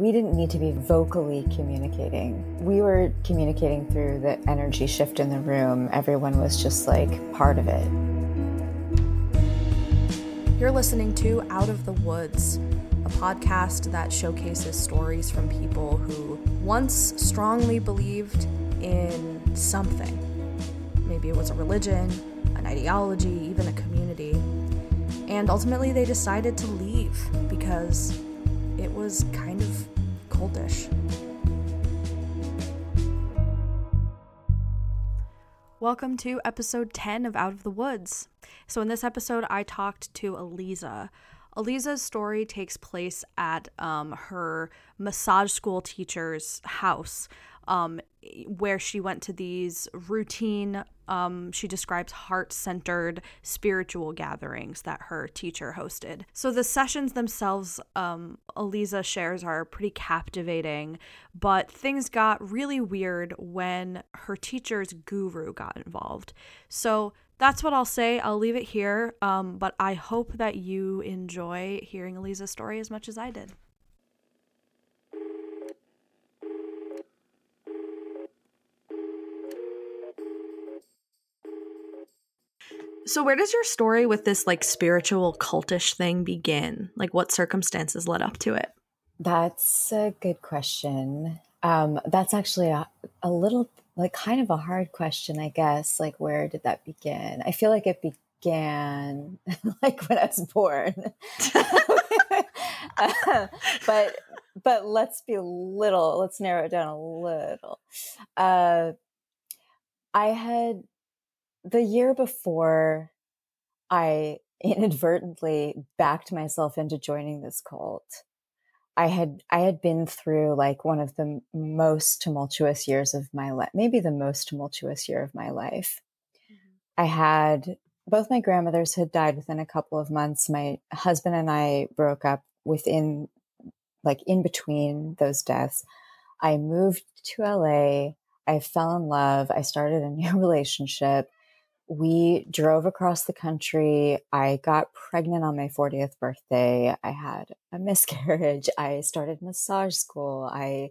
we didn't need to be vocally communicating. We were communicating through the energy shift in the room. Everyone was just like part of it. You're listening to Out of the Woods, a podcast that showcases stories from people who once strongly believed in something. Maybe it was a religion, an ideology, even a community. And ultimately, they decided to leave because it was kind of cultish. Welcome to episode 10 of Out of the Woods. So, in this episode, I talked to Aliza. Aliza's story takes place at um, her massage school teacher's house um, where she went to these routine, um, she describes heart centered spiritual gatherings that her teacher hosted. So the sessions themselves, um, Aliza shares, are pretty captivating, but things got really weird when her teacher's guru got involved. So that's what I'll say. I'll leave it here, um, but I hope that you enjoy hearing Aliza's story as much as I did. So where does your story with this like spiritual cultish thing begin? Like what circumstances led up to it? That's a good question. Um, that's actually a, a little like kind of a hard question, I guess. Like where did that begin? I feel like it began like when I was born. but but let's be little let's narrow it down a little. Uh, I had the year before I inadvertently backed myself into joining this cult. I had I had been through like one of the most tumultuous years of my life, maybe the most tumultuous year of my life. Mm-hmm. I had both my grandmothers had died within a couple of months. My husband and I broke up within like in between those deaths. I moved to LA. I fell in love. I started a new relationship we drove across the country. I got pregnant on my 40th birthday. I had a miscarriage. I started massage school. I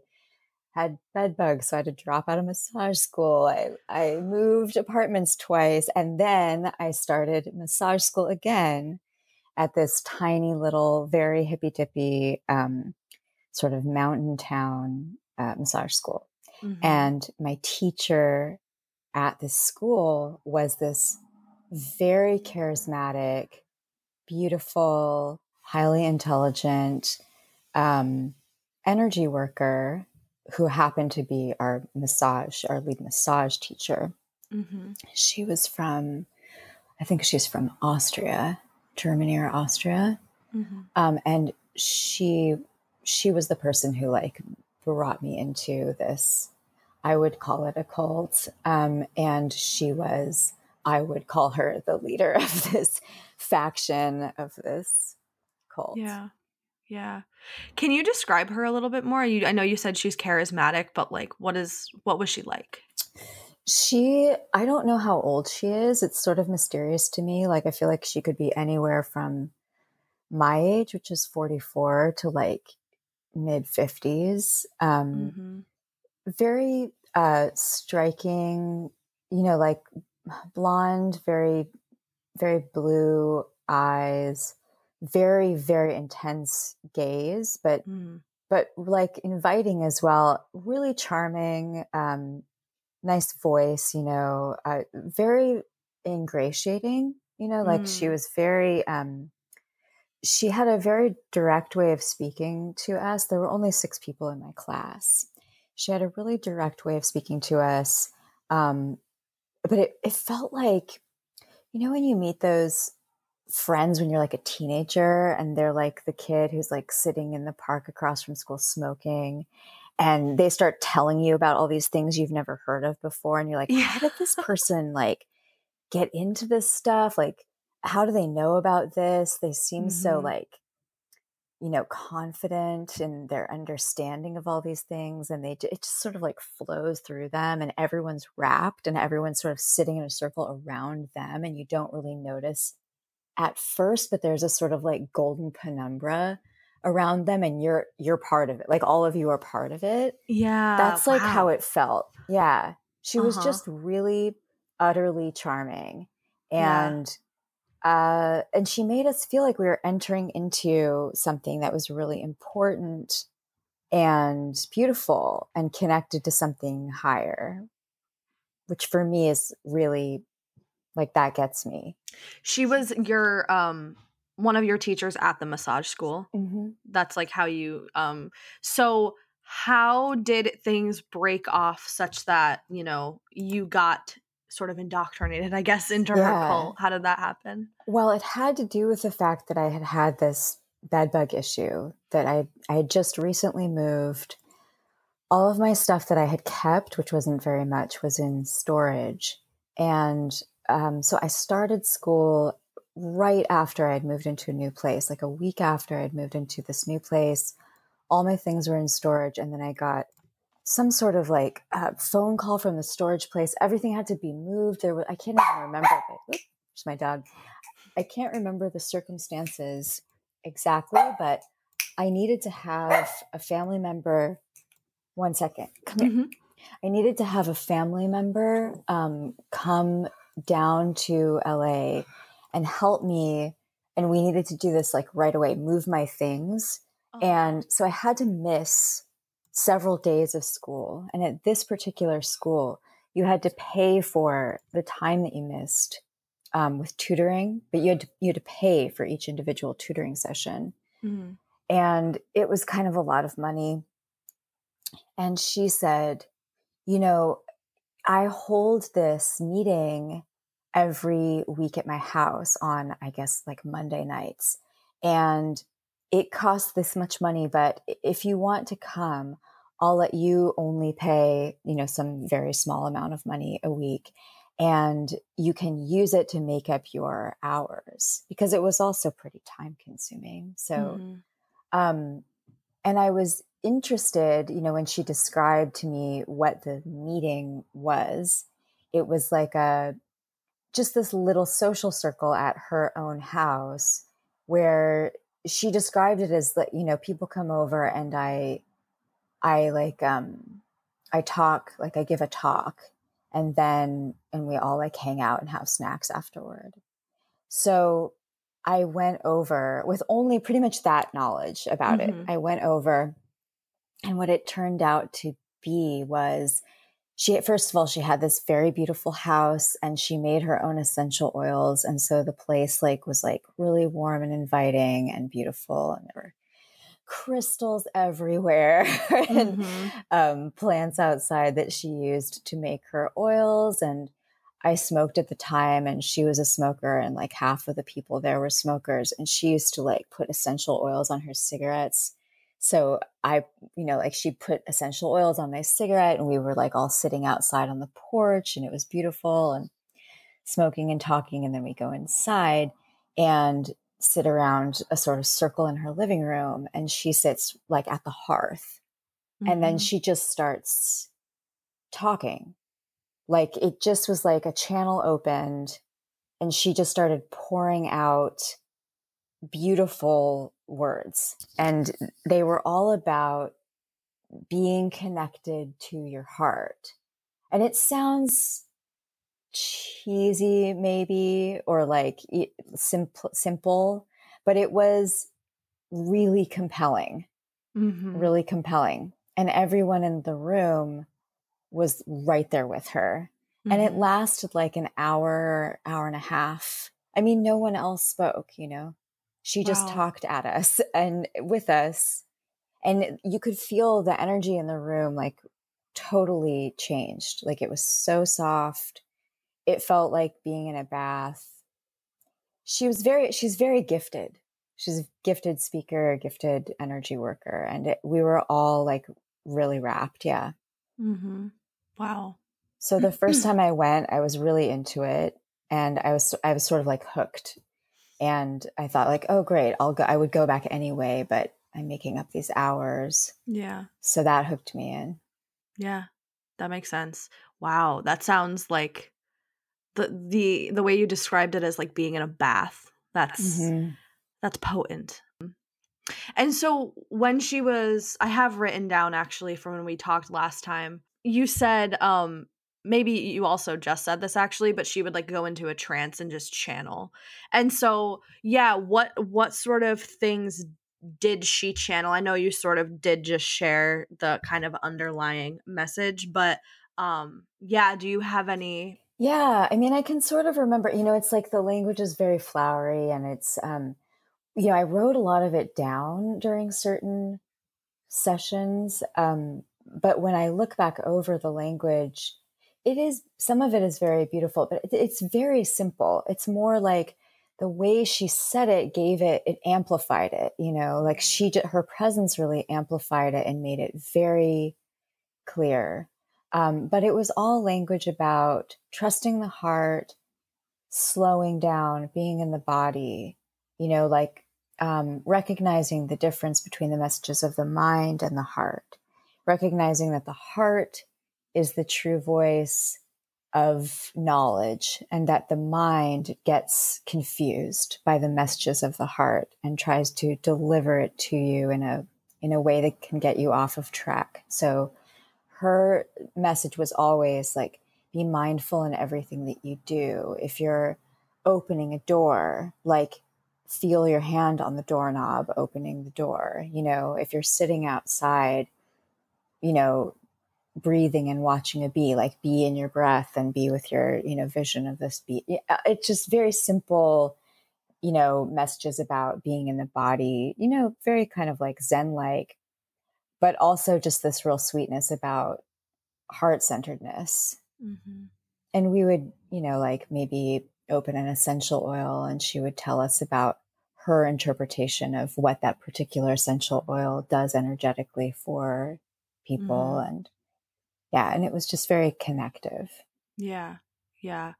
had bed bugs, so I had to drop out of massage school. I, I moved apartments twice. And then I started massage school again at this tiny little, very hippy dippy um, sort of mountain town uh, massage school. Mm-hmm. And my teacher at this school was this very charismatic, beautiful, highly intelligent um, energy worker who happened to be our massage, our lead massage teacher. Mm-hmm. She was from, I think she's from Austria, Germany or Austria, mm-hmm. um, and she she was the person who like brought me into this I would call it a cult. Um, and she was, I would call her the leader of this faction of this cult. Yeah. Yeah. Can you describe her a little bit more? You, I know you said she's charismatic, but like, what is, what was she like? She, I don't know how old she is. It's sort of mysterious to me. Like, I feel like she could be anywhere from my age, which is 44, to like mid 50s. Um, mm-hmm very uh, striking, you know, like blonde, very, very blue eyes, very, very intense gaze, but, mm. but like inviting as well. Really charming, um, nice voice, you know, uh, very ingratiating, you know, like mm. she was very, um, she had a very direct way of speaking to us. There were only six people in my class she had a really direct way of speaking to us. Um, but it, it felt like, you know, when you meet those friends when you're like a teenager and they're like the kid who's like sitting in the park across from school smoking and they start telling you about all these things you've never heard of before and you're like yeah. how did this person like get into this stuff like how do they know about this they seem mm-hmm. so like you know confident in their understanding of all these things and they it just sort of like flows through them and everyone's rapt and everyone's sort of sitting in a circle around them and you don't really notice at first but there's a sort of like golden penumbra around them and you're you're part of it like all of you are part of it Yeah. that's like wow. how it felt yeah she was Uh-huh. just really utterly charming and uh and she made us feel like we were entering into something that was really important and beautiful and connected to something higher which for me is really like that gets me She was your um one of your teachers at the massage school. mm-hmm. That's like how you um so how did things break off such that, you know, you got sort of indoctrinated, I guess, into her cult? How did that happen? Well, it had to do with the fact that I had had this bed bug issue that I I had just recently moved. All of my stuff that I had kept, which wasn't very much, was in storage, and um, so I started school right after I had moved into a new place, like a week after I had moved into this new place. All my things were in storage, and then I got some sort of like uh, phone call from the storage place. Everything had to be moved. There was I can't even remember. There's my dog. I can't remember the circumstances exactly, but I needed to have a family member. One second. Come here. Mhm. I needed to have a family member um, come down to LA and help me. And we needed to do this like right away, move my things. Oh. And so I had to miss several days of school. And at this particular school, you had to pay for the time that you missed um, with tutoring, but you had, to, you had to pay for each individual tutoring session. Mhm. And it was kind of a lot of money. And she said, You know, I hold this meeting every week at my house on, I guess, like Monday nights. And it costs this much money, but if you want to come, I'll let you only pay, you know, some very small amount of money a week. And you can use it to make up your hours because it was also pretty time consuming. So, Mhm. um, and I was interested, you know, when she described to me what the meeting was, it was like a just this little social circle at her own house where she described it as that, you know, people come over and I, I like, um, I talk, like I give a talk and then, and we all like hang out and have snacks afterward. So I went over with only pretty much that knowledge about Mhm. it. I went over, and what it turned out to be was she, first of all, she had this very beautiful house and she made her own essential oils. And so the place like was like really warm and inviting and beautiful. And there were crystals everywhere and Mhm. um, plants outside that she used to make her oils. And I smoked at the time, and she was a smoker, and like half of the people there were smokers. And she used to like put essential oils on her cigarettes. So I, you know, like she put essential oils on my cigarette, and we were like all sitting outside on the porch, and it was beautiful and smoking and talking. And then we go inside and sit around a sort of circle in her living room, and she sits like at the hearth and then Mhm. she just starts talking like it just was like a channel opened and she just started pouring out beautiful words and they were all about being connected to your heart and it sounds cheesy maybe or like simple simple but it was really compelling Mhm. really compelling. And everyone in the room was right there with her. And it Mhm. lasted like an hour, hour and a half. I mean, no one else spoke, you know. She just Wow. talked at us and with us. And you could feel the energy in the room like totally changed. Like it was so soft. It felt like being in a bath. She was very, she's very gifted she's a gifted speaker, a gifted energy worker, and it, we were all like really rapt. Yeah. Mhm. Wow. So the first time I went, I was really into it, and I was I was sort of like hooked, and I thought like, oh great, I'll go. I would go back anyway, but I'm making up these hours, Yeah. so that hooked me in. Yeah. That makes sense. Wow. That sounds like the the the way you described it as like being in a bath. That's Mhm. that's potent. And so when she was I have written down actually from when we talked last time. You said um maybe you also just said this actually but she would like go into a trance and just channel. And so yeah, what what sort of things did she channel? I know you sort of did just share the kind of underlying message, but um yeah, do you have any Yeah, I mean, I can sort of remember, you know, it's like the language is very flowery and it's, um, you know, I wrote a lot of it down during certain sessions. Um, but when I look back over the language, it is, some of it is very beautiful, but it, it's very simple. It's more like the way she said it gave it, it amplified it, you know, like she did, her presence really amplified it and made it very clear. Um, but it was all language about trusting the heart, slowing down, being in the body, you know, like um, recognizing the difference between the messages of the mind and the heart, recognizing that the heart is the true voice of knowledge and that the mind gets confused by the messages of the heart and tries to deliver it to you in a in a way that can get you off of track. So her message was always like be mindful in everything that you do. If you're opening a door, like feel your hand on the doorknob opening the door. You know, if you're sitting outside, you know, breathing and watching a bee, like be in your breath and be with your, you know, vision of this bee. Uh, it's just very simple, you know, messages about being in the body, you know, very kind of like Zen like, but also just this real sweetness about heart centeredness. Mm-hmm. And we would, you know, like maybe open an essential oil and she would tell us about her interpretation of what that particular essential oil does energetically for people mm-hmm. and yeah and it was just very connective. Yeah. Yeah.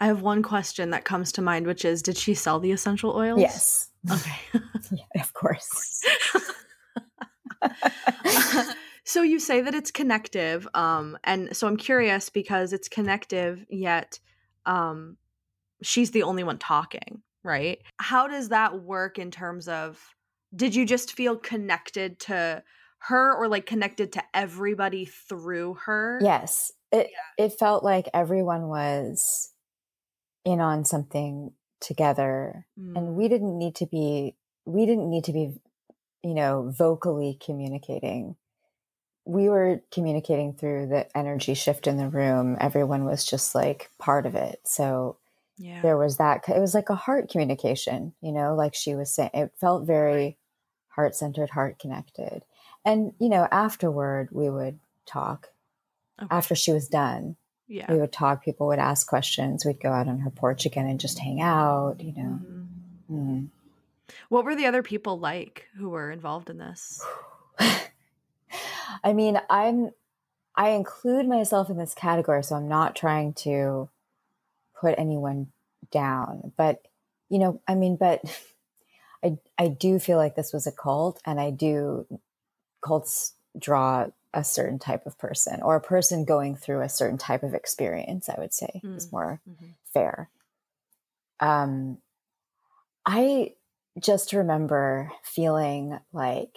I have one question that comes to mind which is did she sell the essential oils? Yes. Okay. Yeah, of course so you say that it's connective um and so i'm curious because it's connective yet um she's the only one talking right how does that work in terms of did you just feel connected to her or like connected to everybody through her yes it yeah. it felt like everyone was in on something together mm. and we mm. didn't need to be we didn't need to be you know vocally communicating. We were communicating through the energy shift in the room. Everyone was just like part of it. So yeah. there was that it was like a heart communication you know like she was saying it felt very heart centered heart connected and you know afterward we would talk. Okay. after she was done yeah. we would talk. People would ask questions. We'd go out on her porch again and just hang out you know. Mm-hmm. mm. What were the other people like who were involved in this i mean i'm i include myself in this category so i'm not trying to put anyone down but you know i mean but i i do feel like this was a cult and i do cults draw a certain type of person or a person going through a certain type of experience i would say mm. is more mm-hmm. fair um i just remember feeling like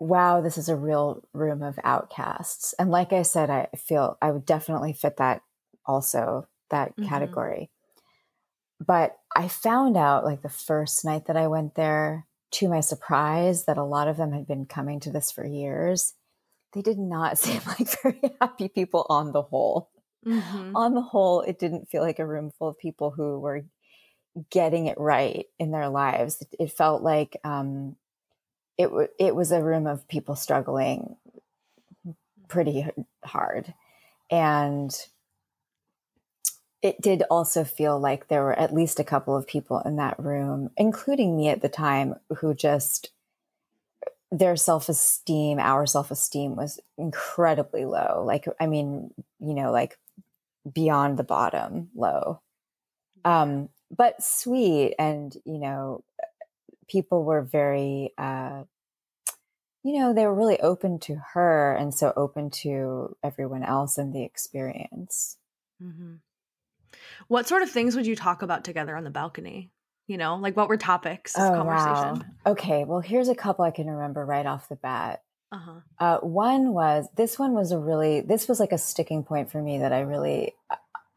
wow this is a real room of outcasts and like i said i feel i would definitely fit that also that mm-hmm. category but i found out like the first night that i went there to my surprise that a lot of them had been coming to this for years, they did not seem like very happy people on the whole. Mm-hmm. On the whole, it didn't feel like a room full of people who were getting it right in their lives. It, felt like um, it w- it was a room of people struggling pretty hard, and it did also feel like there were at least a couple of people in that room, including me at the time, who just their self esteem, our self esteem was incredibly low. Like, I mean, you know, like beyond the bottom low. Um, but sweet. And, you know, people were very, uh, you know, they were really open to her and so open to everyone else in the experience. Mm-hmm. What sort of things would you talk about together on the balcony? You know, like what were topics of Oh, conversation? wow. Okay. Well, here's a couple I can remember right off the bat. Uh-huh. Uh, one was this one was a really this was like a sticking point for me that I really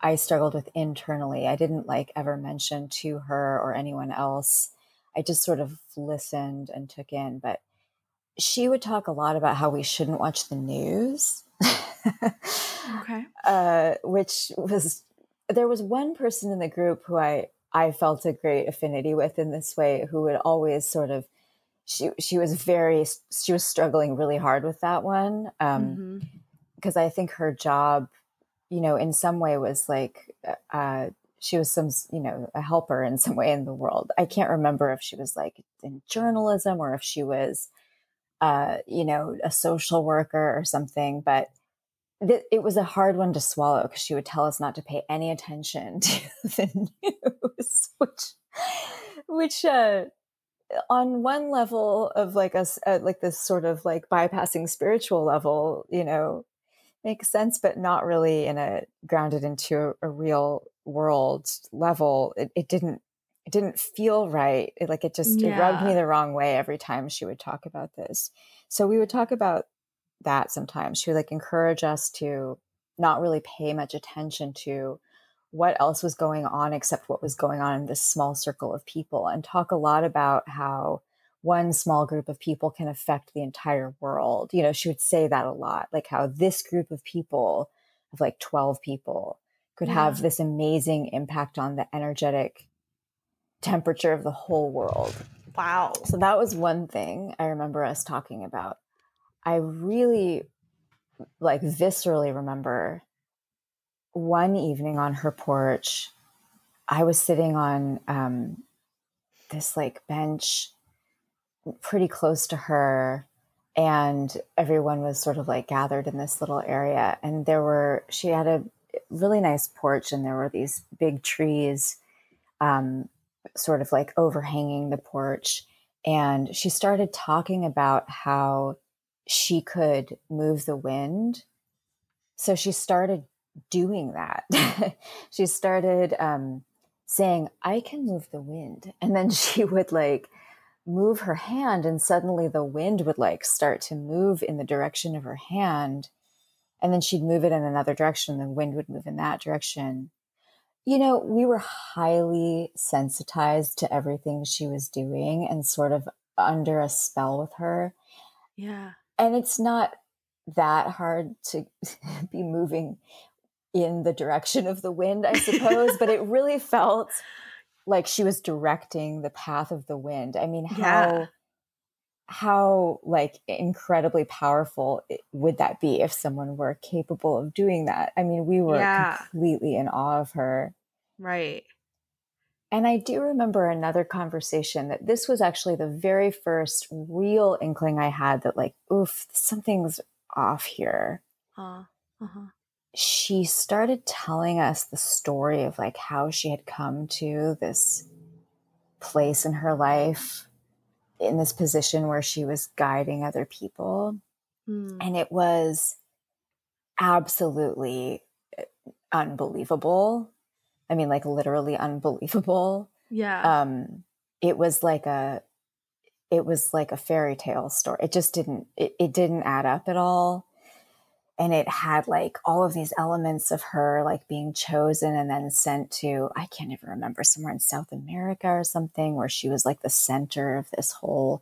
I struggled with internally. I didn't like ever mention to her or anyone else. I just sort of listened and took in, but she would talk a lot about how we shouldn't watch the news. Okay. uh, which was there was one person in the group who I I felt a great affinity with in this way, who would always sort of she she was very she was struggling really hard with that one um, because I think her job, you know, in some way was like uh, she was some you know a helper in some way in the world. I can't remember if she was like in journalism or if she was uh, you know a social worker or something, but th- it was a hard one to swallow because she would tell us not to pay any attention to the news, which, which, uh, on one level of like us, uh, like this sort of like bypassing spiritual level, you know, makes sense, but not really in a grounded into a, a real world level. It, it didn't. It didn't feel right. It, like it just it rubbed me the wrong way every time she would talk about this. So we would talk about that sometimes. She would like encourage us to not really pay much attention to what else was going on except what was going on in this small circle of people and talk a lot about how one small group of people can affect the entire world. You know, she would say that a lot, like how this group of people of like 12 people could have this amazing impact on the energetic temperature of the whole world. Wow. So that was one thing I remember us talking about. I really like viscerally remember one evening on her porch. I was sitting on um, this like bench pretty close to her, and everyone was sort of like gathered in this little area. And there were, she had a really nice porch, and there were these big trees um, sort of like overhanging the porch. And she started talking about how she could move the wind. So she started doing that. she started um, saying, I can move the wind. And then she would like move her hand, and suddenly the wind would like start to move in the direction of her hand. And then she'd move it in another direction, and the wind would move in that direction. You know, we were highly sensitized to everything she was doing and sort of under a spell with her Yeah. and it's not that hard to be moving in the direction of the wind i suppose but it really felt like she was directing the path of the wind i mean how Yeah. how like incredibly powerful would that be if someone were capable of doing that i mean we were Yeah. completely in awe of her Right. and I do remember another conversation that this was actually the very first real inkling I had that, like, oof, something's off here. Uh, uh-huh. She started telling us the story of like how she had come to this place in her life in this position where she was guiding other people. Mm. And it was absolutely uh, unbelievable. I mean, like, literally unbelievable. Yeah. um it was like a it was like a fairy tale story it just didn't it, it didn't add up at all and it had like all of these elements of her like being chosen and then sent to i can't even remember somewhere in south america or something where she was like the center of this whole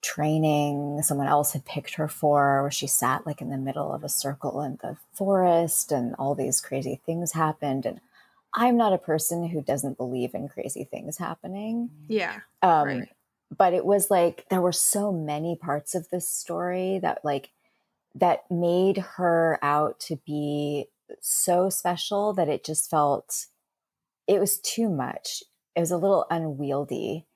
training someone else had picked her for where she sat like in the middle of a circle in the forest and all these crazy things happened and i'm not a person who doesn't believe in crazy things happening yeah. um Right. but it was like there were so many parts of this story that like that made her out to be so special that it just felt it was too much. It was a little unwieldy.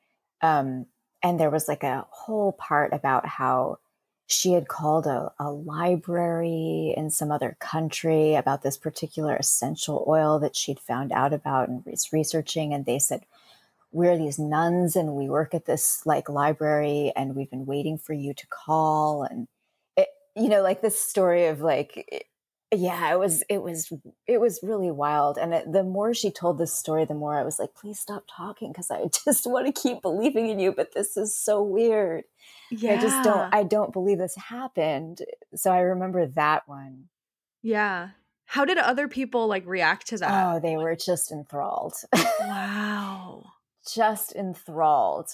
Um and there was like a whole part about how she had called a, a library in some other country about this particular essential oil that she'd found out about and was researching and they said we're these nuns and we work at this like library and we've been waiting for you to call and you know like this story of like eh, yeah it was it was it was really wild and it, the more she told this story the more i was like please stop talking because i just want to keep believing in you but this is so weird. Yeah. i just don't i don't believe this happened. So i remember that one. Yeah. How did other people like react to that? Oh they were just enthralled. Wow. Just enthralled.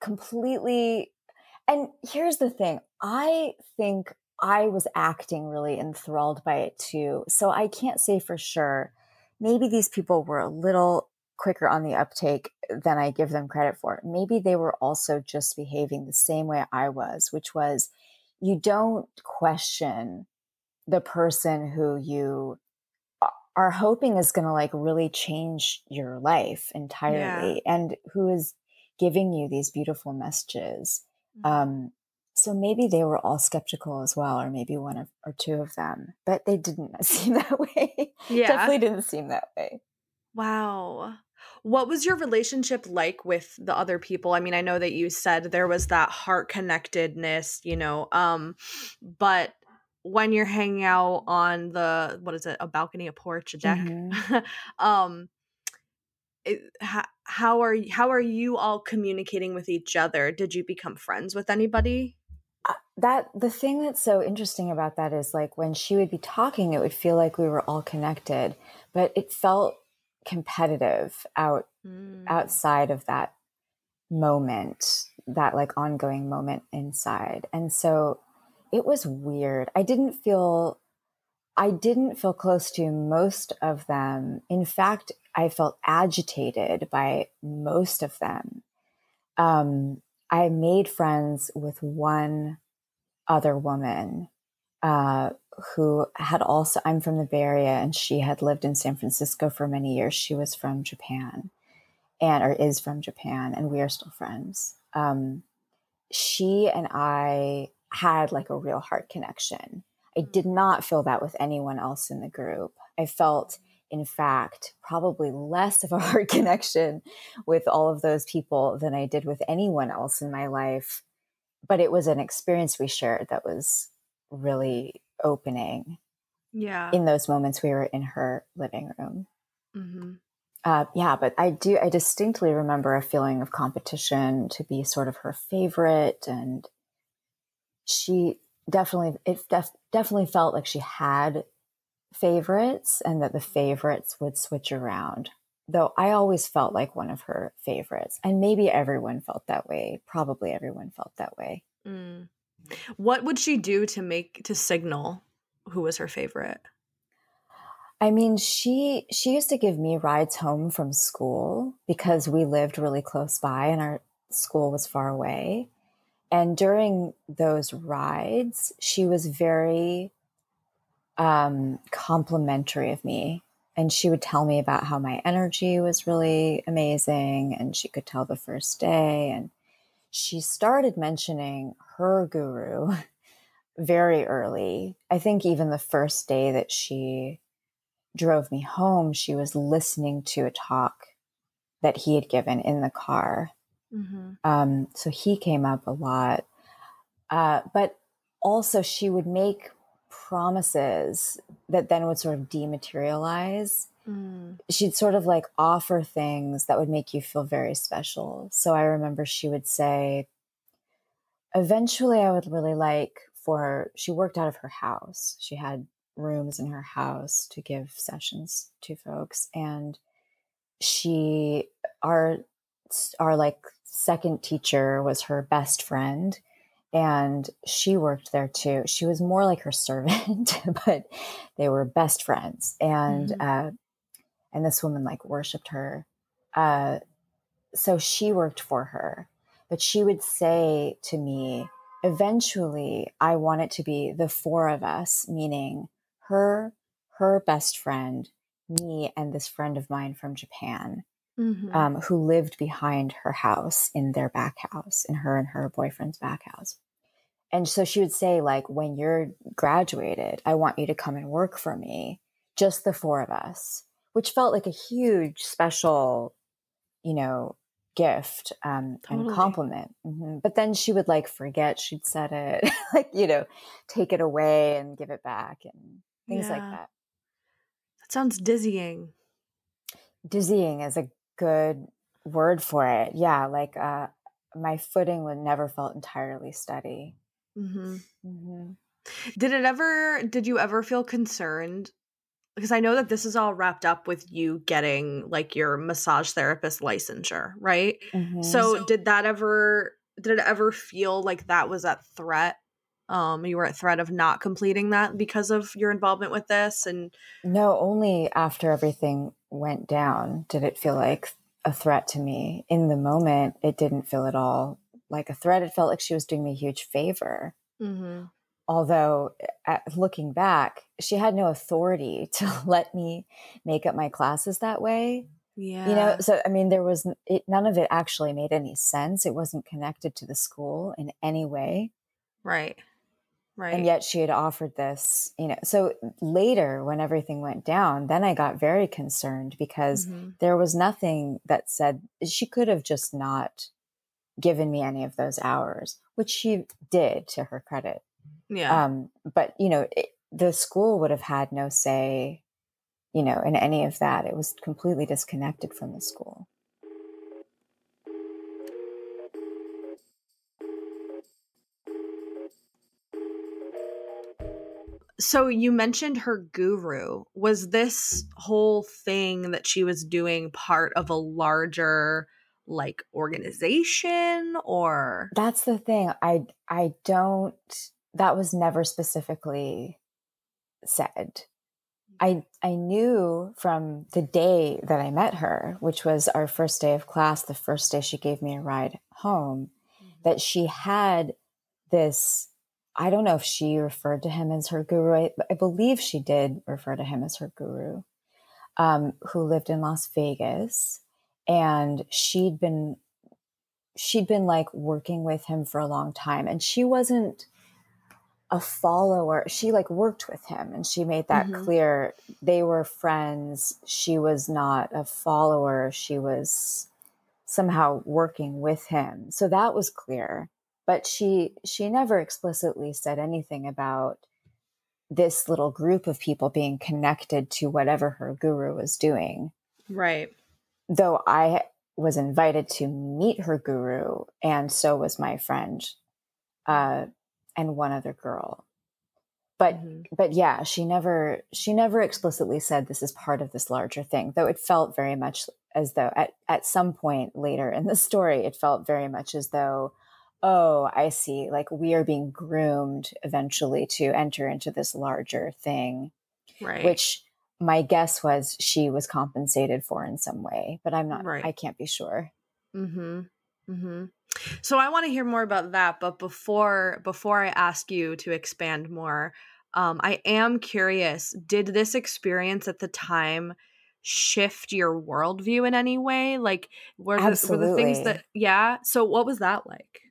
Completely and here's the thing i think I was acting really enthralled by it too. So I can't say for sure. Maybe these people were a little quicker on the uptake than I give them credit for. Maybe they were also just behaving the same way I was, which was you don't question the person who you are hoping is going to like really change your life entirely yeah. and who is giving you these beautiful messages. Mm-hmm. Um, so maybe they were all skeptical as well, or maybe one of, or two of them, but they didn't seem that way. Yeah. Definitely didn't seem that way. Wow. What was your relationship like with the other people? I mean, I know that you said there was that heart connectedness, you know, um, but when you're hanging out on the what is it, a balcony, a porch, a deck, mm-hmm. um, how, how are how are you all communicating with each other? Did you become friends with anybody? that the thing that's so interesting about that is like when she would be talking it would feel like we were all connected but it felt competitive out mm. outside of that moment that like ongoing moment inside and so it was weird i didn't feel i didn't feel close to most of them in fact i felt agitated by most of them um I made friends with one other woman uh, who had also, I'm from the Bay Area and she had lived in San Francisco for many years. She was from Japan and, or is from Japan, and we are still friends. Um, she and I had like a real heart connection. I did not feel that with anyone else in the group. I felt in fact, probably less of a heart connection with all of those people than I did with anyone else in my life. But it was an experience we shared that was really opening. Yeah. In those moments we were in her living room. Mm-hmm. Uh, yeah, but I do, I distinctly remember a feeling of competition to be sort of her favorite. And she definitely, it def- definitely felt like she had favorites and that the favorites would switch around. Though I always felt like one of her favorites. And maybe everyone felt that way. Probably everyone felt that way. Mm. What would she do to make to signal who was her favorite? I mean, she she used to give me rides home from school because we lived really close by and our school was far away. And during those rides, she was very um, complimentary of me. And she would tell me about how my energy was really amazing. And she could tell the first day. And she started mentioning her guru very early. I think even the first day that she drove me home, she was listening to a talk that he had given in the car. Mm-hmm. Um, so he came up a lot. Uh, but also, she would make promises that then would sort of dematerialize. Mm. She'd sort of like offer things that would make you feel very special. So I remember she would say, eventually, I would really like for, she worked out of her house. She had rooms in her house to give sessions to folks. And she, our, our like second teacher was her best friend and she worked there too. She was more like her servant, but they were best friends. And mm-hmm. uh, and this woman like worshipped her. Uh, so she worked for her, but she would say to me, eventually, I want it to be the four of us, meaning her, her best friend, me, and this friend of mine from Japan mm-hmm. um, who lived behind her house in their back house, in her and her boyfriend's back house. And so she would say, like, when you're graduated, I want you to come and work for me, just the four of us, which felt like a huge, special, you know, gift um, totally. and compliment. Mm-hmm. But then she would like forget she'd said it, like, you know, take it away and give it back. And things Yeah. like that. That sounds dizzying. Dizzying is a good word for it. Yeah, like uh, my footing would never felt entirely steady. hmm hmm Did it ever, did you ever feel concerned? Because I know that this is all wrapped up with you getting like your massage therapist licensure, right? Mm-hmm. So, did that ever, did it ever feel like that was at threat? Um, you were at threat of not completing that because of your involvement with this, and No, only after everything went down did it feel like a threat to me. In the moment, it didn't feel at all like a threat. It felt like she was doing me a huge favor. mm-hmm. Although, at, looking back, she had no authority to let me make up my classes that way. yeah, You know, so I mean, there was it, none of it actually made any sense. It wasn't connected to the school in any way. right, right, and yet she had offered this you know so later when everything went down then i got very concerned because Mhm. there was nothing that said she could have just not given me any of those hours which she did to her credit. Yeah, um but you know it, the school would have had no say you know in any of that. It was completely disconnected from the school So you mentioned her guru. Was this whole thing that she was doing part of a larger like organization or? That's the thing. I i don't that was never specifically said. I mm-hmm. i knew from the day that i met her which was our first day of class the first day she gave me a ride home mm-hmm. that she had this i don't know if she referred to him as her guru. I, I believe she did refer to him as her guru um, who lived in las vegas. And she'd been she'd been like working with him for a long time. And she wasn't a follower. She like worked with him and she made that Mhm. clear. They were friends. She was not a follower. She was somehow working with him. So that was clear but she she never explicitly said anything about this little group of people being connected to whatever her guru was doing right? though I was invited to meet her guru, and so was my friend, uh, and one other girl. But Mhm. but yeah, she never she never explicitly said this is part of this larger thing. Though it felt very much as though at at some point later in the story, it felt very much as though, oh, I see, like we are being groomed eventually to enter into this larger thing right. which my guess was she was compensated for in some way, but I'm not, Right. I can't be sure. Mm-hmm. Mm-hmm. So I want to hear more about that, but before before I ask you to expand more, um, I am curious. Did this experience at the time shift your worldview in any way? Like, were the, were the things that yeah? So what was that like?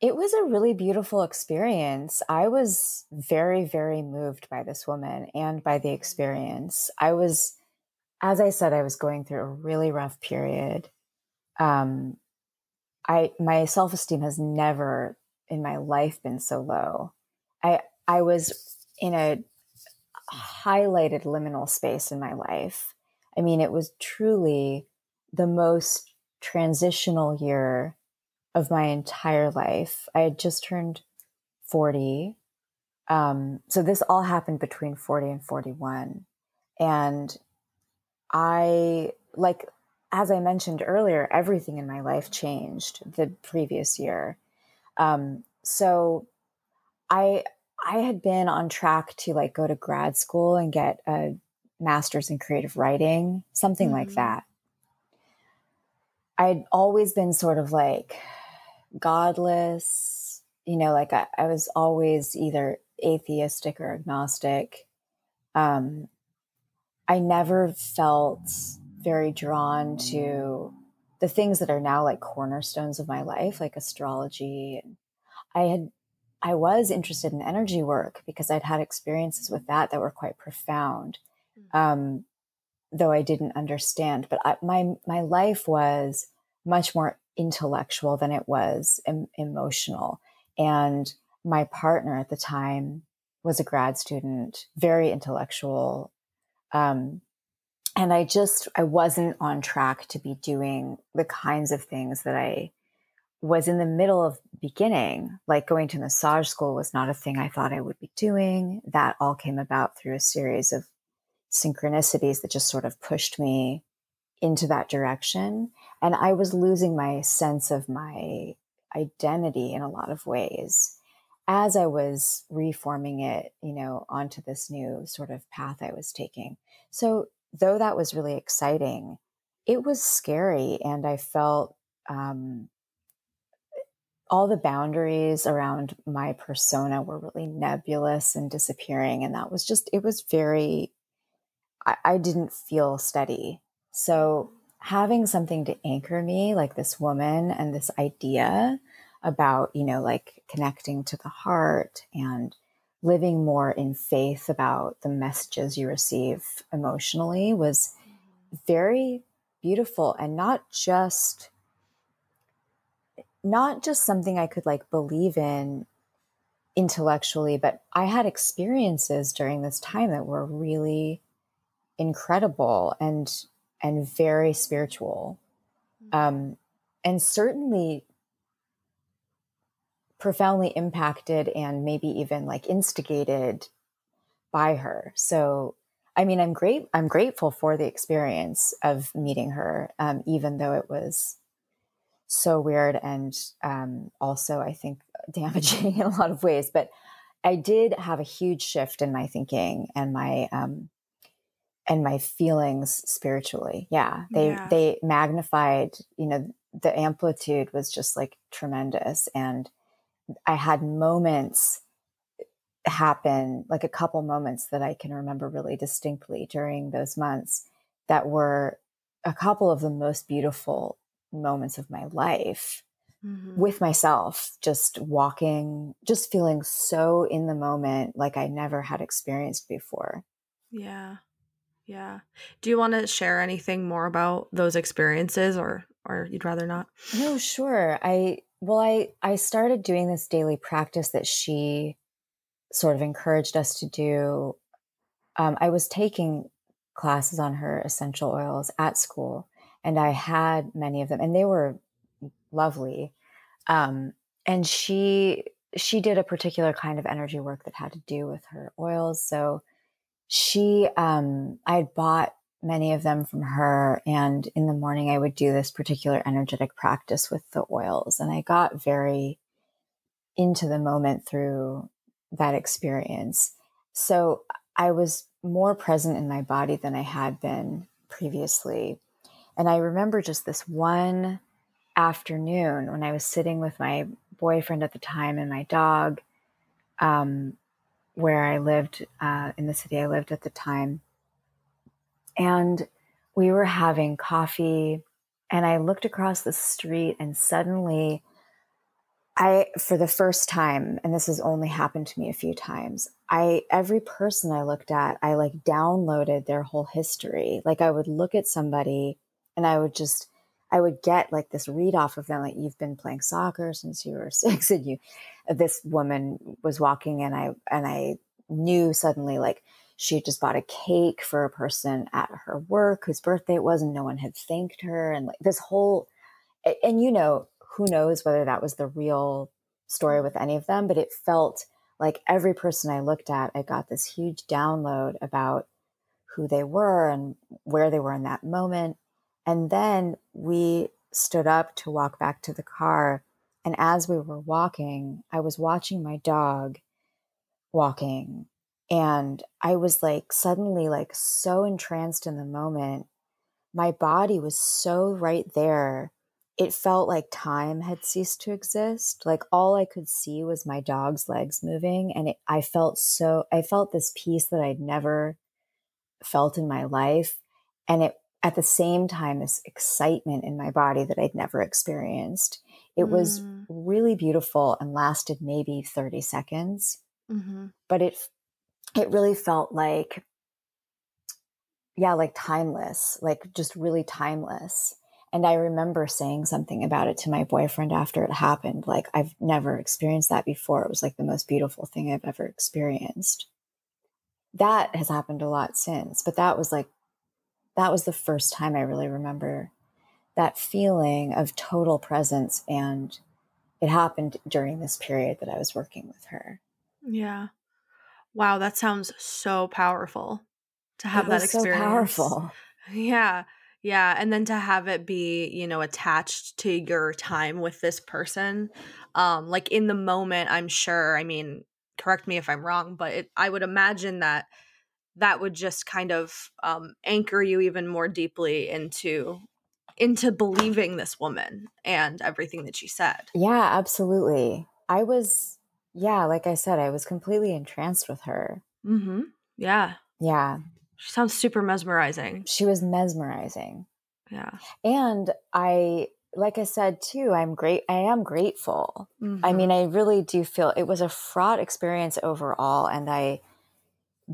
It was a really beautiful experience. I was very, very moved by this woman and by the experience. I was, as I said, I was going through a really rough period. Um, I my self esteem has never in my life been so low. I I was in a highlighted liminal space in my life. I mean, it was truly the most transitional year of my entire life. I had just turned 40. Um, so this all happened between 40 and 41. And I, like, as I mentioned earlier, everything in my life changed the previous year. Um, so I, I had been on track to like go to grad school and get a master's in creative writing, something like Mhm. that. I'd always been sort of like godless, you know, like I, I was always either atheistic or agnostic. Um, I never felt very drawn to the things that are now like cornerstones of my life, like astrology. I had, I was interested in energy work because I'd had experiences with that that were quite profound. Um, though I didn't understand, but I, my my life was much more intellectual than it was em- emotional. And my partner at the time was a grad student, very intellectual. Um, and I just, I wasn't on track to be doing the kinds of things that I was in the middle of beginning. Like going to massage school was not a thing I thought I would be doing. That all came about through a series of synchronicities that just sort of pushed me into that direction. And I was losing my sense of my identity in a lot of ways as I was reforming it, you know, onto this new sort of path I was taking. So, though that was really exciting, it was scary. And I felt um, all the boundaries around my persona were really nebulous and disappearing. And that was just, it was very, I, I didn't feel steady. So, having something to anchor me, like this woman and this idea, about, you know, like connecting to the heart and living more in faith about the messages you receive emotionally was mm-hmm. very beautiful and not just not just something I could like believe in intellectually, but I had experiences during this time that were really incredible and and very spiritual. Mm-hmm. Um, and certainly profoundly impacted and maybe even like instigated by her. So, I mean, I'm great. I'm grateful for the experience of meeting her, um, even though it was so weird and um, also, I think, damaging in a lot of ways. But I did have a huge shift in my thinking and my um, and my feelings spiritually. Yeah, they yeah. they magnified. You know, the amplitude was just like tremendous and I had moments happen, like a couple moments that I can remember really distinctly during those months that were a couple of the most beautiful moments of my life mm-hmm. with myself, just walking, just feeling so in the moment like I never had experienced before. Yeah. Yeah. Do you want to share anything more about those experiences or or you'd rather not? No, sure. I well, I, I started doing this daily practice that she sort of encouraged us to do. Um, I was taking classes on her essential oils at school, and I had many of them, and they were lovely. Um, and she she did a particular kind of energy work that had to do with her oils. So she, um, I had bought many of them from her. And in the morning, I would do this particular energetic practice with the oils. And I got very into the moment through that experience. So I was more present in my body than I had been previously. And I remember just this one afternoon when I was sitting with my boyfriend at the time and my dog, um, where I lived uh, in the city I lived at the time and we were having coffee, and I looked across the street, and suddenly, I, for the first time, and this has only happened to me a few times, I, every person I looked at, I like downloaded their whole history. Like I would look at somebody and I would just, I would get like this read off of them, like you've been playing soccer since you were six, and you, uh, this woman was walking, and I, and I knew suddenly like she just bought a cake for a person at her work whose birthday it was and no one had thanked her and like this whole and you know who knows whether that was the real story with any of them but it felt like every person i looked at i got this huge download about who they were and where they were in that moment and then we stood up to walk back to the car and as we were walking i was watching my dog walking and I was like suddenly like so entranced in the moment. My body was so right there. It felt like time had ceased to exist. Like all I could see was my dog's legs moving. And it, I felt so, I felt this peace that I'd never felt in my life. And it, at the same time, this excitement in my body that I'd never experienced. It mm. was really beautiful and lasted maybe 30 seconds. Mm-hmm. But it it really felt like yeah like timeless like just really timeless And I remember saying something about it to my boyfriend after it happened. Like, I've never experienced that before. It was like the most beautiful thing I've ever experienced. That has happened a lot since, but that was like, that was the first time I really remember that feeling of total presence. And it happened during this period that I was working with her. Yeah. Wow, that sounds so powerful to have that experience. So powerful. Yeah. Yeah, and then to have it be, you know, attached to your time with this person, um like in the moment, I'm sure, I mean, correct me if I'm wrong, but it, I would imagine that that would just kind of um anchor you even more deeply into into believing this woman and everything that she said. Yeah, absolutely. I was yeah, like I said, I was completely entranced with her. Mm-hmm. Yeah. Yeah. She sounds super mesmerizing. She was mesmerizing. Yeah. And I like I said too, I'm great I am grateful. Mm-hmm. I mean, I really do feel it was a fraught experience overall and I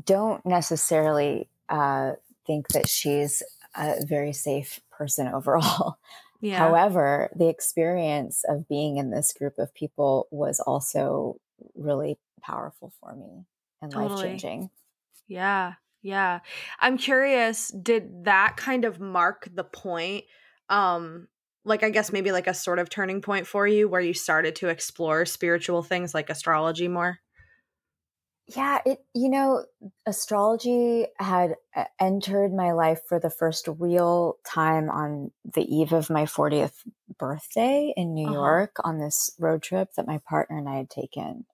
don't necessarily uh, think that she's a very safe person overall. Yeah. However, the experience of being in this group of people was also really powerful for me and totally. life changing. Yeah. Yeah. I'm curious, did that kind of mark the point? Um, like I guess maybe like a sort of turning point for you where you started to explore spiritual things like astrology more? Yeah, it you know, astrology had uh, entered my life for the first real time on the eve of my 40th birthday in New uh-huh. York on this road trip that my partner and I had taken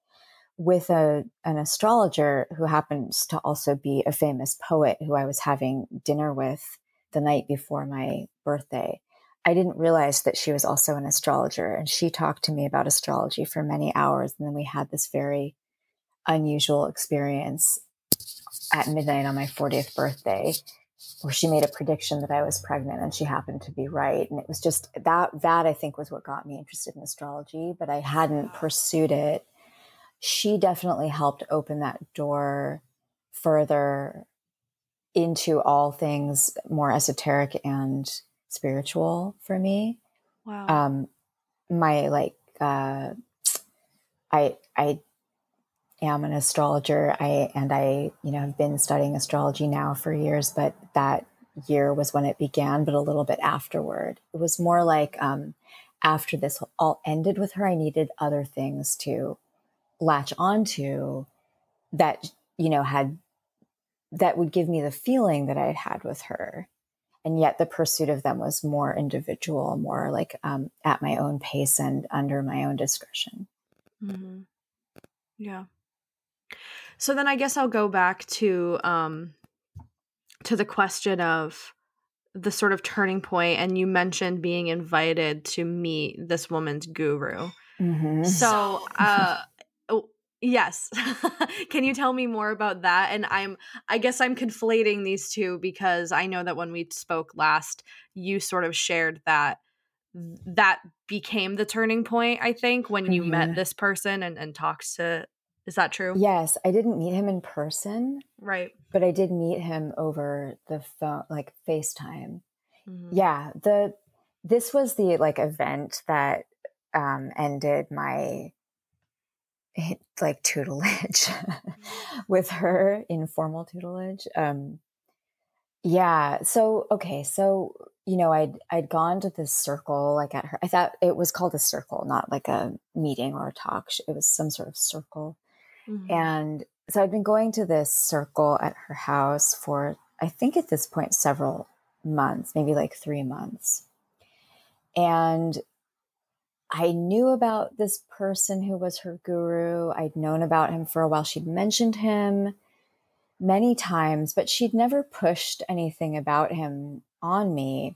with a an astrologer who happens to also be a famous poet who I was having dinner with the night before my birthday. I didn't realize that she was also an astrologer and she talked to me about astrology for many hours and then we had this very unusual experience at midnight on my 40th birthday where she made a prediction that I was pregnant and she happened to be right and it was just that that I think was what got me interested in astrology but I hadn't pursued it she definitely helped open that door further into all things more esoteric and spiritual for me. Wow. Um, my like, uh, I, I am an astrologer. I, and I, you know, have been studying astrology now for years, but that year was when it began, but a little bit afterward. It was more like, um, after this all ended with her, I needed other things to latch onto that you know had that would give me the feeling that I had had with her. And yet the pursuit of them was more individual, more like um, at my own pace and under my own discretion. Mm-hmm. Yeah. So then I guess I'll go back to um, to the question of the sort of turning point, and you mentioned being invited to meet this woman's guru. Mm-hmm. So, uh, Yes. Can you tell me more about that? And I'm I guess I'm conflating these two because I know that when we spoke last, you sort of shared that that became the turning point, I think, when you mm-hmm. met this person and, and talked to is that true? Yes. I didn't meet him in person. Right. But I did meet him over the phone like FaceTime. Mm-hmm. Yeah. The this was the like event that um ended my like tutelage with her, informal tutelage. Um, yeah. So okay. So you know, I'd I'd gone to this circle like at her. I thought it was called a circle, not like a meeting or a talk. It was some sort of circle, mm-hmm. and so I'd been going to this circle at her house for I think at this point several months, maybe like three months, and I knew about this person who was her guru. I'd known about him for a while. She'd mentioned him many times, but she'd never pushed anything about him on me.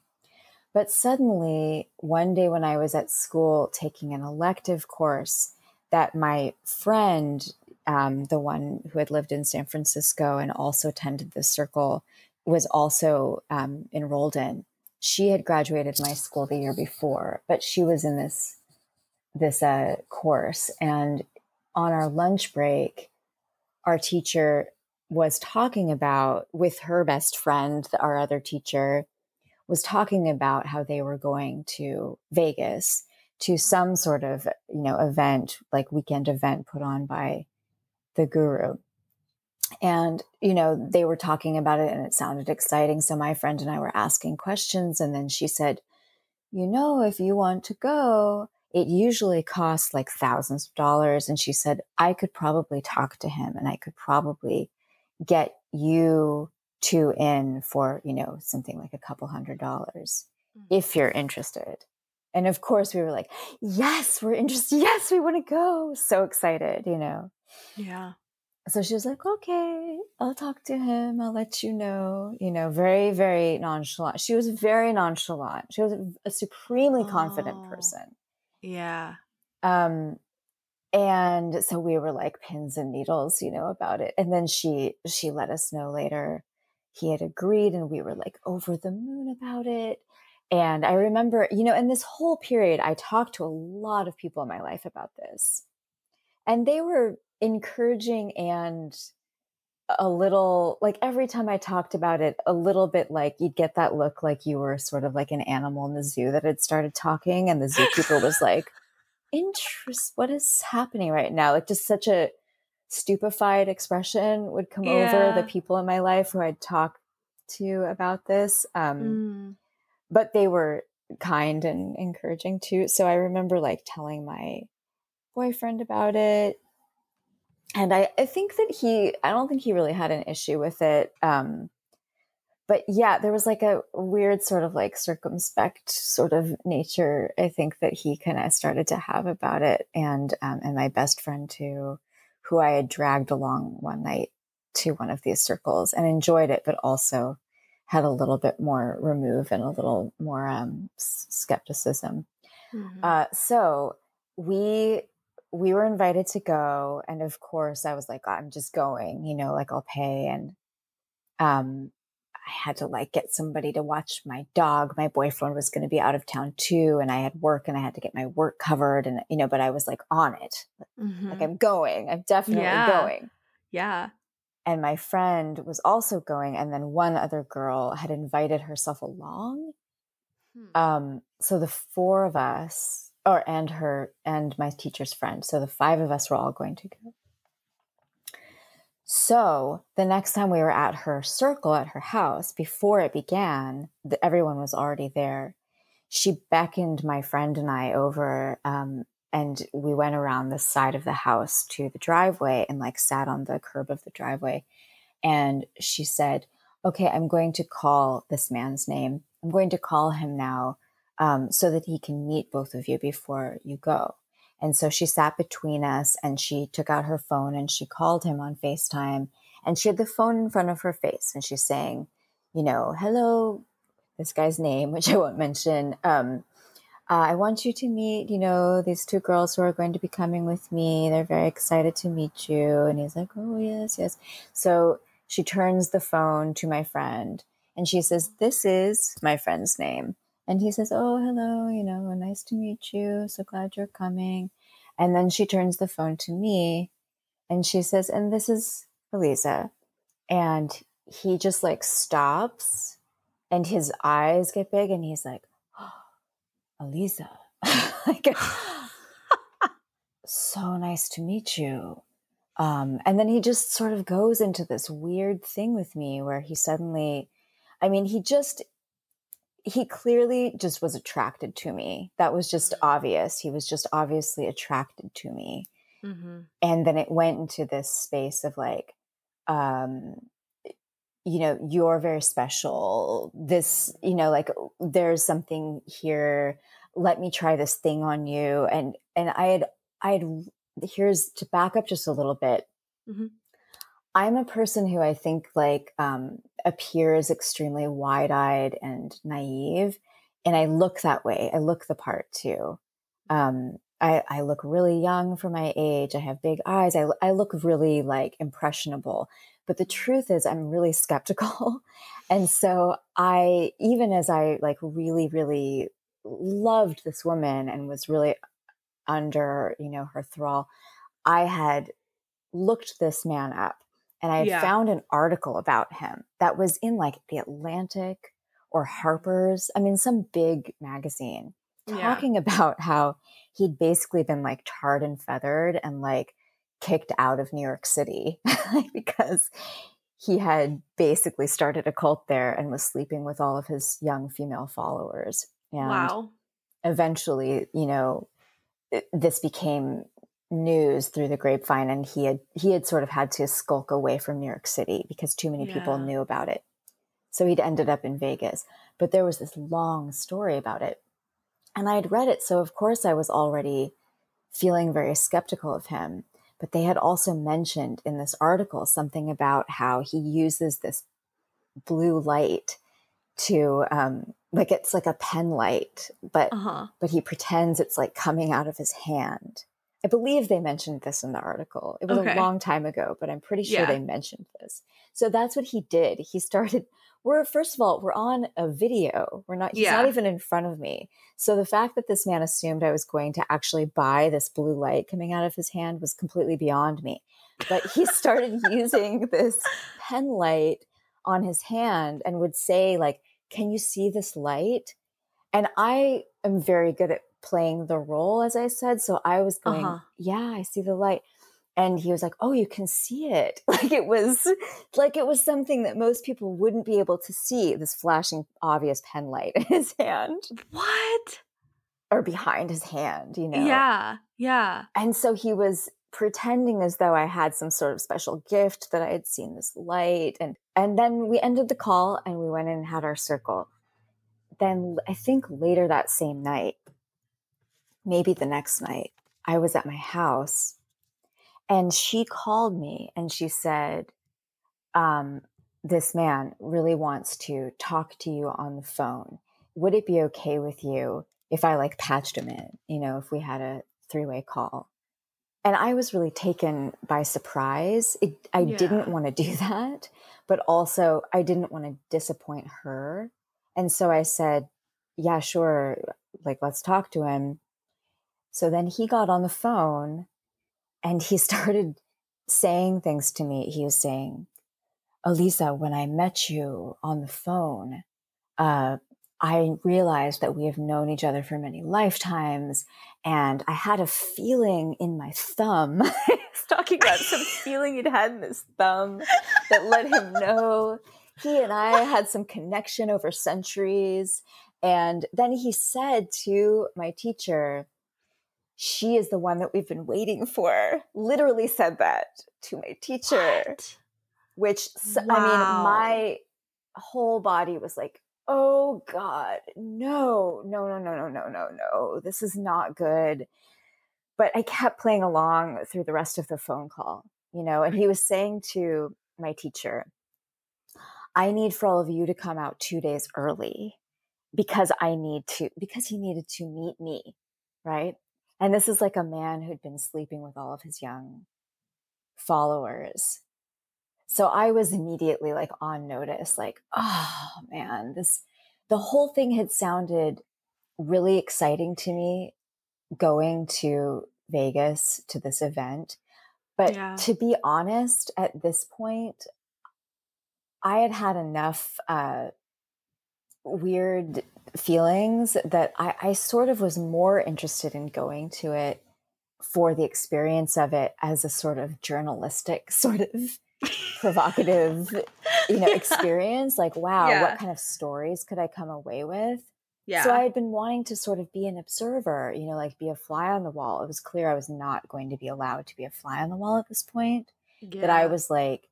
But suddenly, one day when I was at school taking an elective course, that my friend, um, the one who had lived in San Francisco and also attended the circle, was also um, enrolled in. She had graduated my school the year before, but she was in this this uh, course, and on our lunch break, our teacher was talking about with her best friend, our other teacher, was talking about how they were going to Vegas to some sort of, you know, event, like weekend event put on by the guru. And, you know, they were talking about it and it sounded exciting. So my friend and I were asking questions. And then she said, you know, if you want to go, it usually costs like thousands of dollars. And she said, I could probably talk to him and I could probably get you two in for, you know, something like a couple hundred dollars mm-hmm. if you're interested. And of course, we were like, yes, we're interested. Yes, we want to go. So excited, you know? Yeah. So she was like, okay, I'll talk to him. I'll let you know. You know, very, very nonchalant. She was very nonchalant. She was a supremely oh, confident person. Yeah. Um, and so we were like pins and needles, you know, about it. And then she she let us know later he had agreed, and we were like over the moon about it. And I remember, you know, in this whole period, I talked to a lot of people in my life about this. And they were encouraging and a little like every time I talked about it, a little bit like you'd get that look like you were sort of like an animal in the zoo that had started talking, and the zookeeper was like, interest, what is happening right now? Like just such a stupefied expression would come yeah. over the people in my life who I'd talk to about this. Um, mm. But they were kind and encouraging too. So I remember like telling my boyfriend about it. And I, I think that he, I don't think he really had an issue with it. Um, but yeah, there was like a weird sort of like circumspect sort of nature. I think that he kind of started to have about it, and um, and my best friend too, who I had dragged along one night to one of these circles and enjoyed it, but also had a little bit more remove and a little more um, skepticism. Mm-hmm. Uh, so we we were invited to go, and of course, I was like, I'm just going. You know, like I'll pay and um I had to like get somebody to watch my dog. My boyfriend was going to be out of town too, and I had work and I had to get my work covered. And, you know, but I was like on it. Mm-hmm. Like I'm going, I'm definitely yeah. going. Yeah. And my friend was also going. And then one other girl had invited herself along. Hmm. Um, so the four of us, or and her and my teacher's friend. So the five of us were all going to go. So the next time we were at her circle at her house, before it began, the, everyone was already there. She beckoned my friend and I over, um, and we went around the side of the house to the driveway and like sat on the curb of the driveway. And she said, Okay, I'm going to call this man's name. I'm going to call him now um, so that he can meet both of you before you go. And so she sat between us and she took out her phone and she called him on FaceTime. And she had the phone in front of her face and she's saying, you know, hello, this guy's name, which I won't mention. Um, uh, I want you to meet, you know, these two girls who are going to be coming with me. They're very excited to meet you. And he's like, oh, yes, yes. So she turns the phone to my friend and she says, This is my friend's name. And he says, Oh, hello, you know, nice to meet you. So glad you're coming. And then she turns the phone to me and she says, And this is Aliza. And he just like stops and his eyes get big and he's like, oh, Aliza. like, so nice to meet you. Um, and then he just sort of goes into this weird thing with me where he suddenly, I mean, he just he clearly just was attracted to me. That was just mm-hmm. obvious. He was just obviously attracted to me. Mm-hmm. And then it went into this space of like, um, you know, you're very special. This, you know, like there's something here. Let me try this thing on you. And and I had I had here's to back up just a little bit. Mm-hmm. I'm a person who I think like um, appears extremely wide eyed and naive. And I look that way. I look the part too. Um, I, I, look really young for my age. I have big eyes. I, I look really like impressionable. But the truth is, I'm really skeptical. and so I, even as I like really, really loved this woman and was really under, you know, her thrall, I had looked this man up and I had yeah. found an article about him that was in like the Atlantic or Harper's, I mean, some big magazine, Yeah. talking about how he'd basically been like tarred and feathered and like kicked out of New York City because he had basically started a cult there and was sleeping with all of his young female followers. And Wow. eventually, you know, this became news through the grapevine and he had he had sort of had to skulk away from New York City because too many people knew about it. So he'd ended up in Vegas. But there was this long story about it. And I'd read it, so of course I was already feeling very skeptical of him. But they had also mentioned in this article something about how he uses this blue light to um like it's like a pen light, but Uh huh. but he pretends it's like coming out of his hand. I believe they mentioned this in the article. It was Okay. a long time ago, but I'm pretty sure Yeah. they mentioned this. So that's what he did. He started we're first of all, we're on a video. We're not he's not even in front of me. So the fact that this man assumed I was going to actually buy this blue light coming out of his hand was completely beyond me. But he started using this pen light on his hand and would say like, "Can you see this light?" And I am very good at playing the role, as I said. So I was going, Uh-huh. Yeah, I see the light. And he was like, Oh, you can see it. Like it was like it was something that most people wouldn't be able to see, this flashing obvious pen light in his hand What? or behind his hand, you know? Yeah. Yeah. And so he was pretending as though I had some sort of special gift that I had seen this light. And and then we ended the call and we went in and had our circle. Then I think later that same night, maybe the next night, I was at my house and she called me and she said, um, this man really wants to talk to you on the phone. Would it be okay with you if I like patched him in, you know, if we had a three way call? And I was really taken by surprise. It, I Yeah. didn't want to do that, but also I didn't want to disappoint her. And so I said, yeah, sure. Like, let's talk to him. So then he got on the phone and he started saying things to me. He was saying, Aliza, when I met you on the phone, uh, I realized that we have known each other for many lifetimes, and I had a feeling in my thumb. He's talking about some feeling he'd had in his thumb that let him know he and I had some connection over centuries. And then he said to my teacher, She is the one that we've been waiting for. Literally said that to my teacher What? which s- I Wow. mean, my whole body was like, "Oh God, no, no, no, no, no, no, no, no! This is not good." But I kept playing along through the rest of the phone call, you know. And he was saying to my teacher, "I need for all of you to come out two days early because I need to because he needed to meet me, right?" And this is like a man who'd been sleeping with all of his young followers so I was immediately like on notice, like, oh man, this, the whole thing had sounded really exciting to me going to Vegas to this event. But Yeah. to be honest, at this point, I had had enough uh, weird feelings that I, I sort of was more interested in going to it for the experience of it as a sort of journalistic sort of provocative you know Yeah. experience like wow Yeah. what kind of stories could i come away with Yeah. so i had been wanting to sort of be an observer you know like be a fly on the wall it was clear i was not going to be allowed to be a fly on the wall at this point that i was like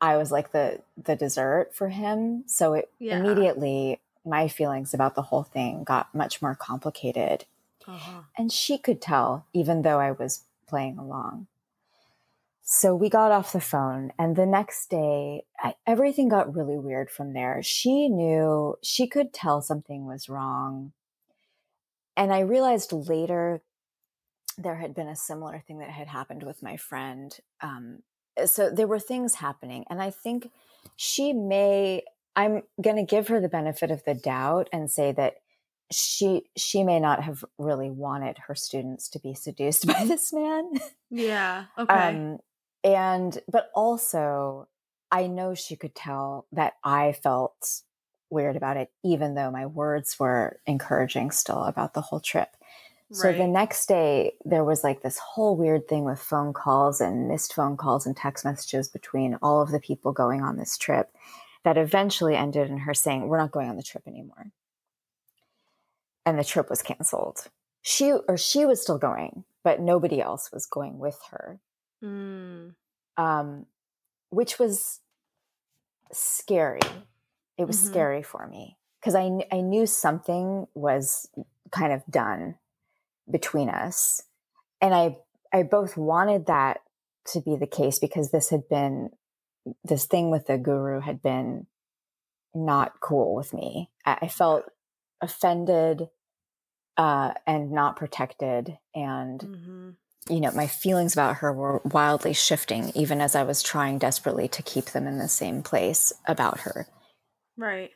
i was like the the dessert for him so it Yeah. immediately my feelings about the whole thing got much more complicated. Uh-huh. and she could tell even though i was playing along. So we got off the phone and the next day I, everything got really weird from there. She knew she could tell something was wrong. And i realized later there had been a similar thing that had happened with my friend. Um, so there were things happening and i think she may i'm going to give her the benefit of the doubt and say that she she may not have really wanted her students to be seduced by this man Yeah. Okay. um and but also i know she could tell that i felt weird about it, even though my words were encouraging still about the whole trip. So the next day, there was like this whole weird thing with phone calls and missed phone calls and text messages between all of the people going on this trip that eventually ended in her saying, We're not going on the trip anymore. And the trip was canceled. She or she was still going, but nobody else was going with her. Mm. Um, which was scary. It was Mhm. scary for me because I, I knew something was kind of done between us. And I, I both wanted that to be the case because this had been, this thing with the guru had been not cool with me. I, I felt offended uh, and not protected. And hmm you know, my feelings about her were wildly shifting, even as I was trying desperately to keep them in the same place about her. Right.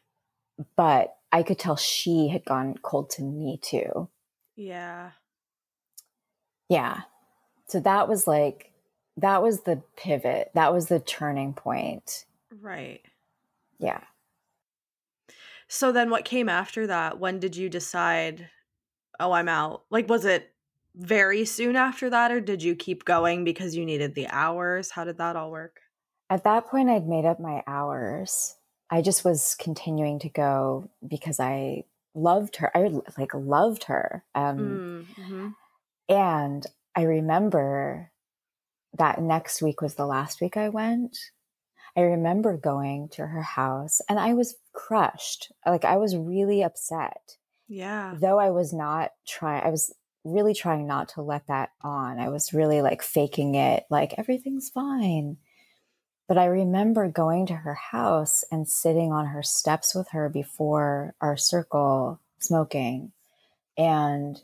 But I could tell she had gone cold to me too. Yeah. Yeah. So that was like, that was the pivot. That was the turning point. Right. Yeah. So then what came after that? When did you decide, oh, I'm out? Like, was it very soon after that, or did you keep going because you needed the hours? How did that all work? At that point, I'd made up my hours. I just was continuing to go because I loved her. I like loved her. Um, Mm-hmm. And I remember that next week was the last week I went. I remember going to her house and I was crushed. Like I was really upset. Yeah. Though I was not trying, I was really trying not to let that on. I was really like faking it, like everything's fine. But I remember going to her house and sitting on her steps with her before our circle smoking. And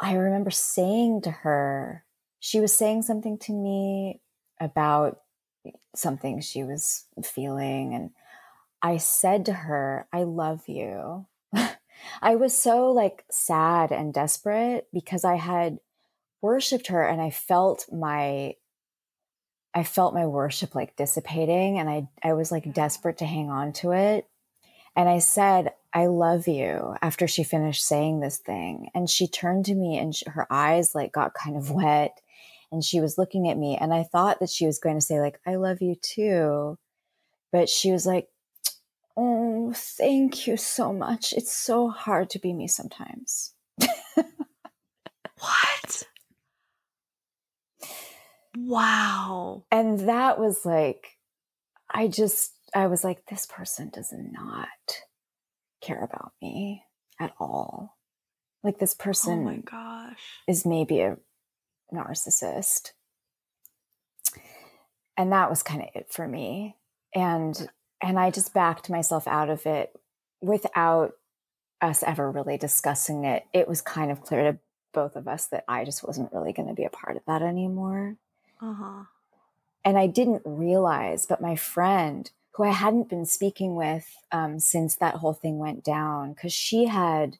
I remember saying to her, she was saying something to me about something she was feeling. And I said to her, I love you. I was so like sad and desperate because I had worshiped her and I felt my I felt my worship like dissipating and I I was like desperate to hang on to it. And I said, I love you after she finished saying this thing. And she turned to me and sh her eyes like got kind of wet and she was looking at me. And I thought that she was going to say, like, I love you too. But she was like, Oh, thank you so much. It's so hard to be me sometimes. What? Wow. And that was like, I just, I was like, this person does not care about me at all. Like, this person Oh my gosh. is maybe a narcissist. And that was kind of it for me. And and I just backed myself out of it without us ever really discussing it. It was kind of clear to both of us that I just wasn't really going to be a part of that anymore. Uh huh. And I didn't realize, but my friend, who I hadn't been speaking with um, since that whole thing went down, because she had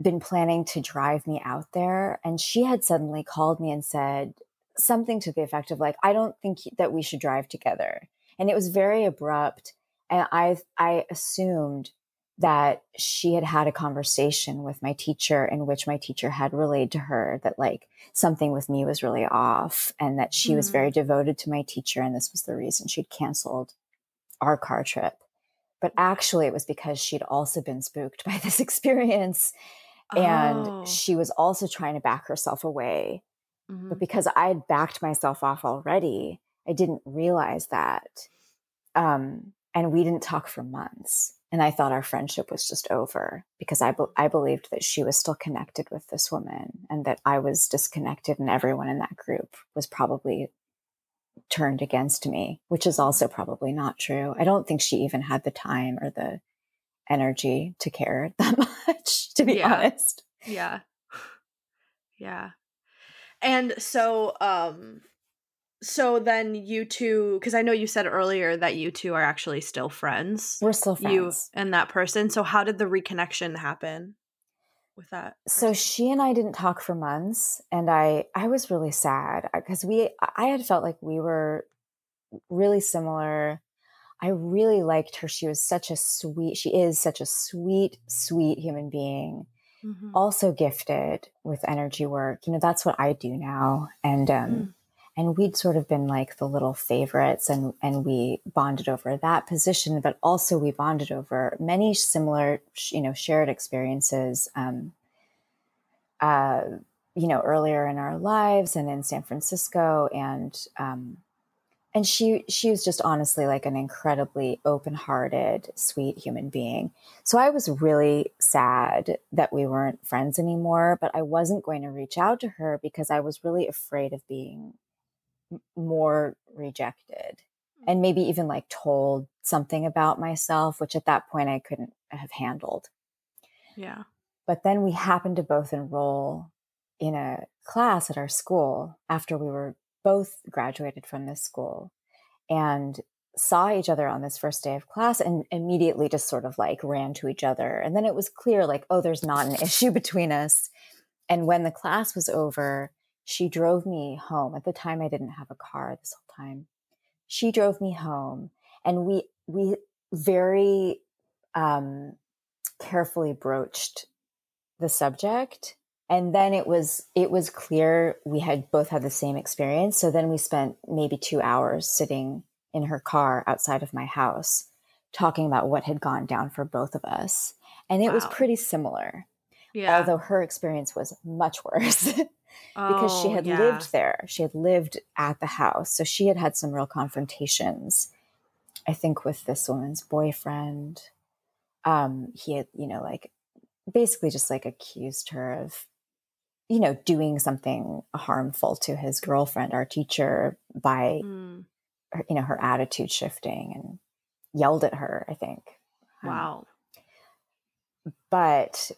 been planning to drive me out there, and she had suddenly called me and said something to the effect of like, "I don't think that we should drive together," and it was very abrupt. And I, I assumed that she had had a conversation with my teacher in which my teacher had relayed to her that like something with me was really off and that she was Mhm. very devoted to my teacher and this was the reason she'd canceled our car trip but actually it was because she'd also been spooked by this experience and Oh. she was also trying to back herself away Mhm. but because I had backed myself off already, I didn't realize that. Um, and we didn't talk for months. And I thought our friendship was just over because I, be- I believed that she was still connected with this woman and that I was disconnected and everyone in that group was probably turned against me, which is also probably not true. I don't think she even had the time or the energy to care that much, to be Yeah. honest. Yeah. Yeah. And so um so then you two cuz I know you said earlier that you two are actually still friends. We're still friends. You and that person. So how did the reconnection happen with that? so she and I didn't talk for months and I I was really sad because we I had felt like we were really similar. I really liked her. She was such a sweet, she is such a sweet, sweet human being. Mm-hmm. Also gifted with energy work. You know, that's what I do now. And um mm. and we'd sort of been like the little favorites and and we bonded over that position, but also we bonded over many similar, you know, shared experiences um uh you know, earlier in our lives and in San Francisco and um and she she was just honestly like an incredibly open-hearted sweet human being. So i was really sad that we weren't friends anymore but i wasn't going to reach out to her because i was really afraid of being more rejected hmm. and maybe even like told something about myself which at that point i couldn't have handled. Yeah. But then we happened to both enroll in a class at our school after we were both graduated from this school and saw each other on this first day of class and immediately just sort of like ran to each other. And then it was clear, like, oh, there's not an issue between us. And when the class was over, she drove me home. At the time, I didn't have a car this whole time. She drove me home, and we we very um, carefully broached the subject and then it was it was clear we had both had the same experience so then we spent maybe two hours sitting in her car outside of my house talking about what had gone down for both of us and it wow. was pretty similar yeah. although her experience was much worse because oh, she had yeah. lived there she had lived at the house so she had had some real confrontations i think with this woman's boyfriend um he had you know like basically just like accused her of you know, doing something harmful to his girlfriend, our teacher, by, mm. her, you know, her attitude shifting and yelled at her, I think. Um, wow. Um, but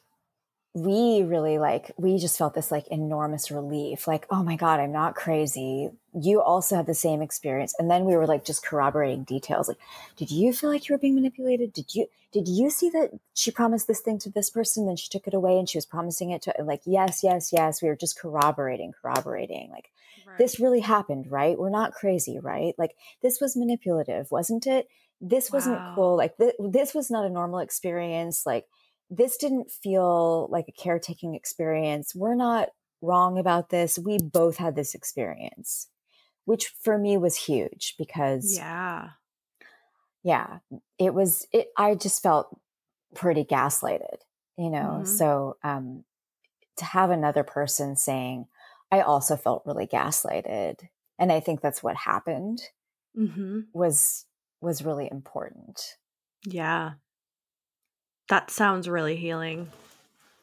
we really like we just felt this like enormous relief like oh my god i'm not crazy. You also had the same experience and then we were like just corroborating details like did you feel like you were being manipulated? Did you did you see that she promised this thing to this person then she took it away and she was promising it to like yes yes yes. We were just corroborating corroborating like right. this really happened right? We're not crazy right? Like this was manipulative wasn't it? This wasn't cool like th- this was not a normal experience like this didn't feel like a caretaking experience. We're not wrong about this. We both had this experience, which for me was huge because yeah. Yeah, it was it I just felt pretty gaslighted, you know. Mm-hmm. So um to have another person saying I also felt really gaslighted and I think that's what happened mm-hmm. was was really important. Yeah. That sounds really healing.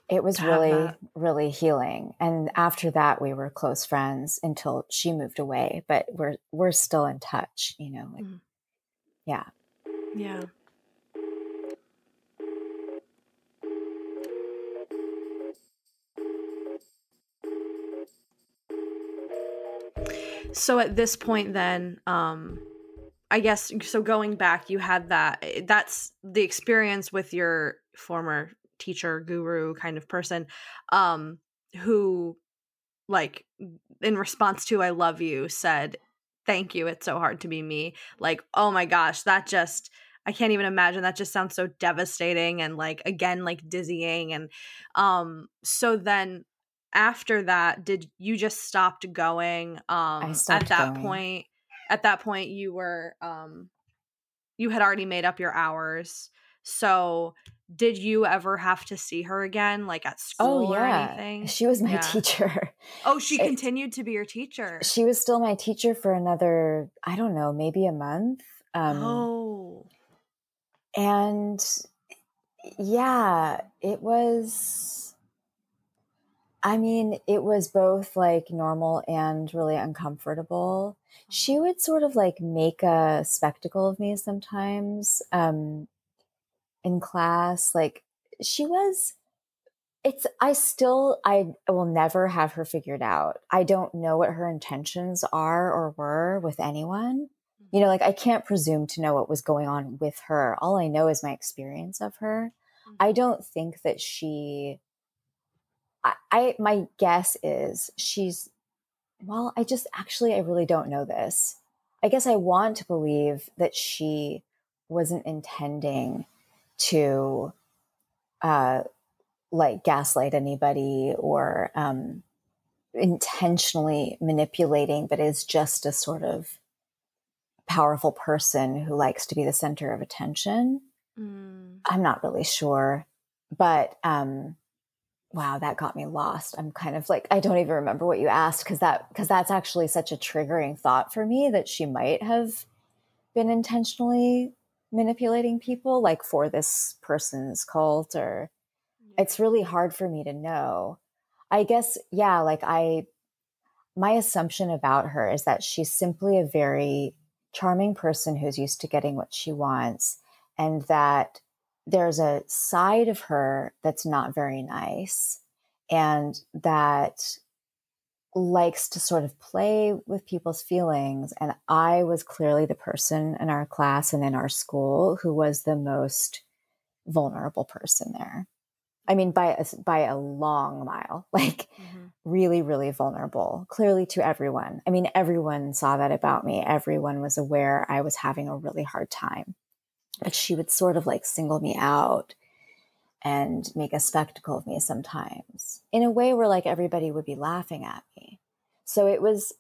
It was really, really healing. And after that, we were close friends until she moved away. But we're we're still in touch, you know. Like, mm. yeah, yeah. So at this point, then, um, I guess so going back you had that eh, that's the experience with your former teacher guru kind of person um who like in response to I love you said thank you it's so hard to be me like oh my gosh that just I can't even imagine that just sounds so devastating and like again like dizzying and um so then after that did you just stopped going um at that going. point at that point you were um you had already made up your hours. So did you ever have to see her again like at oh, school oh, yeah. or anything? She was my yeah. teacher. Oh she it, continued to be your teacher? she was still my teacher for another i don't know maybe a month um oh. and yeah it was I mean, it was both like normal and really uncomfortable. She mm-hmm. would sort of like make a spectacle of me sometimes um, in class. Like, she was, it's, I still, I will never have her figured out. I don't know what her intentions are or were with anyone. You know, like I can't presume to know what was going on with her. All I know is my experience of her. I mm-hmm. don't think that she I, I my guess is she's well, I just actually I really don't know this. I guess I want to believe that she wasn't intending to uh like gaslight anybody or um intentionally manipulating but is just a sort of powerful person who likes to be the center of attention mm. i'm not really sure but um wow that got me lost. I'm kind of like i don't even remember what you asked because that because that's actually such a triggering thought for me that she might have been intentionally manipulating people like for this person's cult or it's really hard for me to know. I guess yeah like i my assumption about her is that she's simply a very charming person who's used to getting what she wants and that there's a side of her that's not very nice and that likes to sort of play with people's feelings. And I was clearly the person in our class and in our school who was the most vulnerable person there. I mean, by a, by a long mile, like mm-hmm. really, really vulnerable, clearly to everyone. I mean, everyone saw that about me. Everyone was aware I was having a really hard time but she would sort of like single me out and make a spectacle of me sometimes in a way where like everybody would be laughing at me. So it was,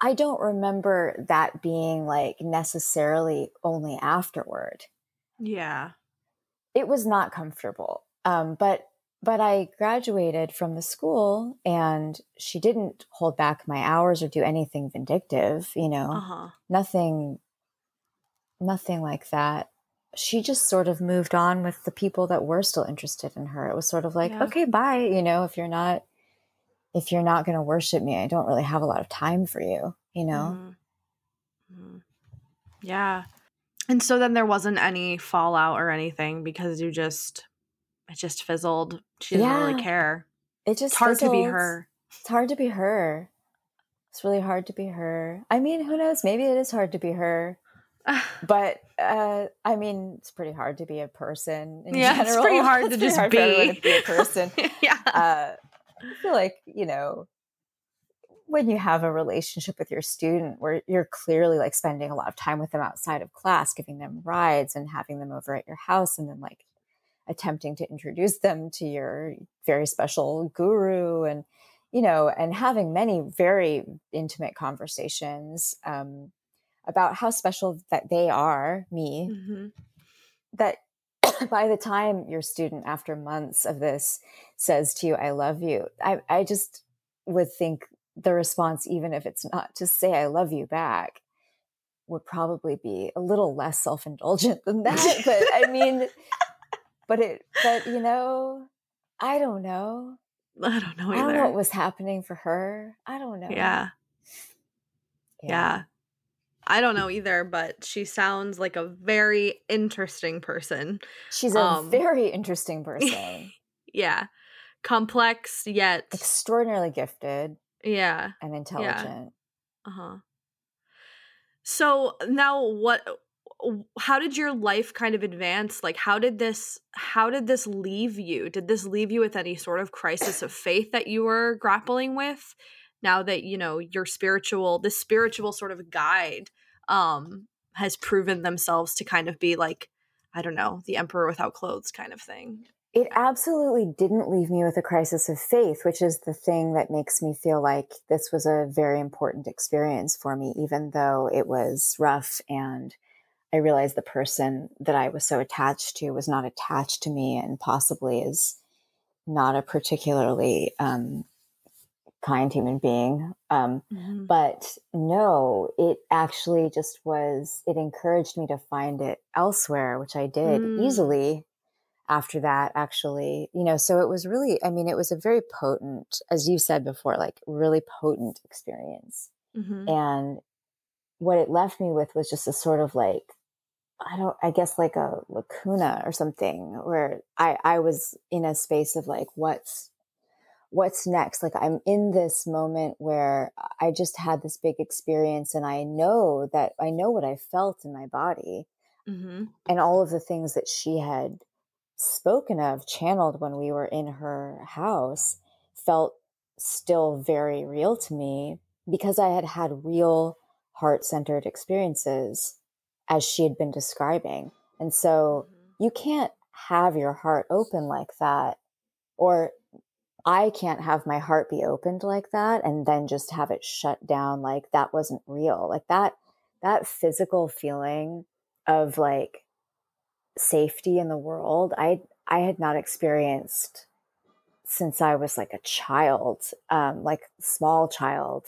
I don't remember that being like necessarily only afterward. Yeah. It was not comfortable. Um, but but I graduated from the school and she didn't hold back my hours or do anything vindictive, you know, uh-huh. nothing nothing like that. She just sort of moved on with the people that were still interested in her. It was sort of like, yeah. okay, bye. You know, if you're not, if you're not going to worship me, I don't really have a lot of time for you, you know? Mm-hmm. mm-hmm. Yeah. And so then there wasn't any fallout or anything because you just, it just fizzled. She didn't yeah. really care. It just it's hard fizzled. to be her. It's hard to be her. It's really hard to be her. I mean, who knows? Maybe it is hard to be her but uh, I mean, it's pretty hard to be a person. yeah, general. it's pretty hard to just hard be. to be a person. yeah, uh, I feel like you know when you have a relationship with your student where you're clearly like spending a lot of time with them outside of class, giving them rides and having them over at your house, and then like attempting to introduce them to your very special guru and you know and having many very intimate conversations um, about how special that they are, me, mm-hmm. that by the time your student, after months of this, says to you, I love you, I, I just would think the response, even if it's not to say I love you back, would probably be a little less self indulgent than that. but I mean, but it, but you know, I don't know. I don't know. Either. I don't know what was happening for her. I don't know. Yeah. Yeah. yeah. I don't know either, but she sounds like a very interesting person. She's a um, very interesting person. yeah. Complex yet extraordinarily gifted. Yeah. And intelligent. Yeah. Uh-huh. So now what how did your life kind of advance? Like how did this how did this leave you? Did this leave you with any sort of crisis of faith that you were grappling with? now that you know your spiritual the spiritual sort of guide um has proven themselves to kind of be like i don't know the emperor without clothes kind of thing. It absolutely didn't leave me with a crisis of faith which is the thing that makes me feel like this was a very important experience for me even though it was rough and i realized the person that i was so attached to was not attached to me and possibly is not a particularly um, kind human being. Um, mm-hmm. But no, it actually just was, it encouraged me to find it elsewhere, which I did mm. easily after that, actually. You know, so it was really, I mean, it was a very potent, as you said before, like really potent experience. Mm-hmm. And what it left me with was just a sort of like, I don't, I guess like a lacuna or something where I, I was in a space of like, what's, what's next like i'm in this moment where i just had this big experience and i know that i know what i felt in my body mm-hmm. and all of the things that she had spoken of channeled when we were in her house felt still very real to me because i had had real heart-centered experiences as she had been describing. And so mm-hmm. you can't have your heart open like that, or I can't have my heart be opened like that and then just have it shut down like that wasn't real. Like that that physical feeling of like safety in the world, I I had not experienced since I was like a child, um, like small child,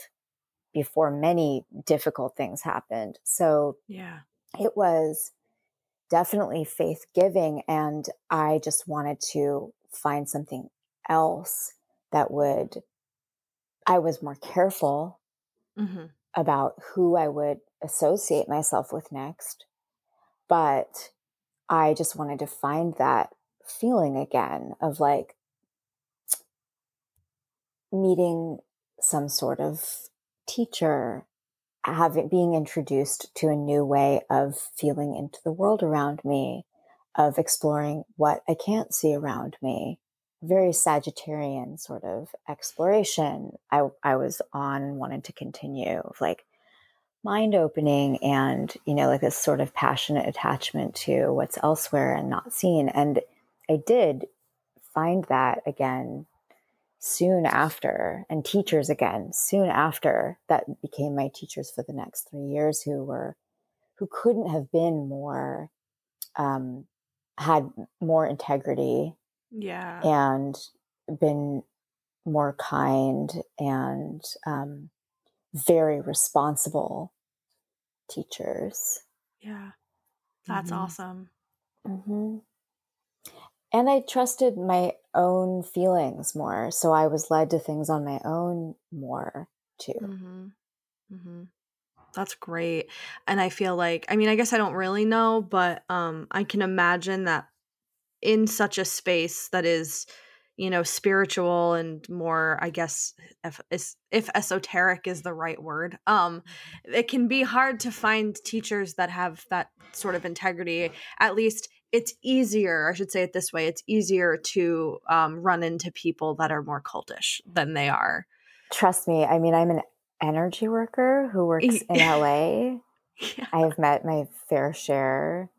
before many difficult things happened. So yeah, it was definitely faith giving, and I just wanted to find something else that would. I was more careful mm-hmm. about who I would associate myself with next, but I just wanted to find that feeling again of like meeting some sort of teacher, having being introduced to a new way of feeling into the world around me, of exploring what I can't see around me. Very Sagittarian sort of exploration. I I was on wanted to continue like mind opening and you know like this sort of passionate attachment to what's elsewhere and not seen and i did find that again soon after and teachers again soon after that became my teachers for the next three years who were who couldn't have been more um had more integrity yeah and been more kind and um very responsible teachers yeah that's mm-hmm. awesome mm-hmm and I trusted my own feelings more. So I was led to things on my own more too. Mm-hmm. Mm-hmm. That's great. And I feel like, I mean, I guess I don't really know, but um, I can imagine that in such a space that is, you know, spiritual and more, I guess, if, if esoteric is the right word, um, mm-hmm. it can be hard to find teachers that have that sort of integrity, at least it's easier i should say it this way it's easier to um, run into people that are more cultish than they are trust me i mean i'm an energy worker who works in la yeah. i have met my fair share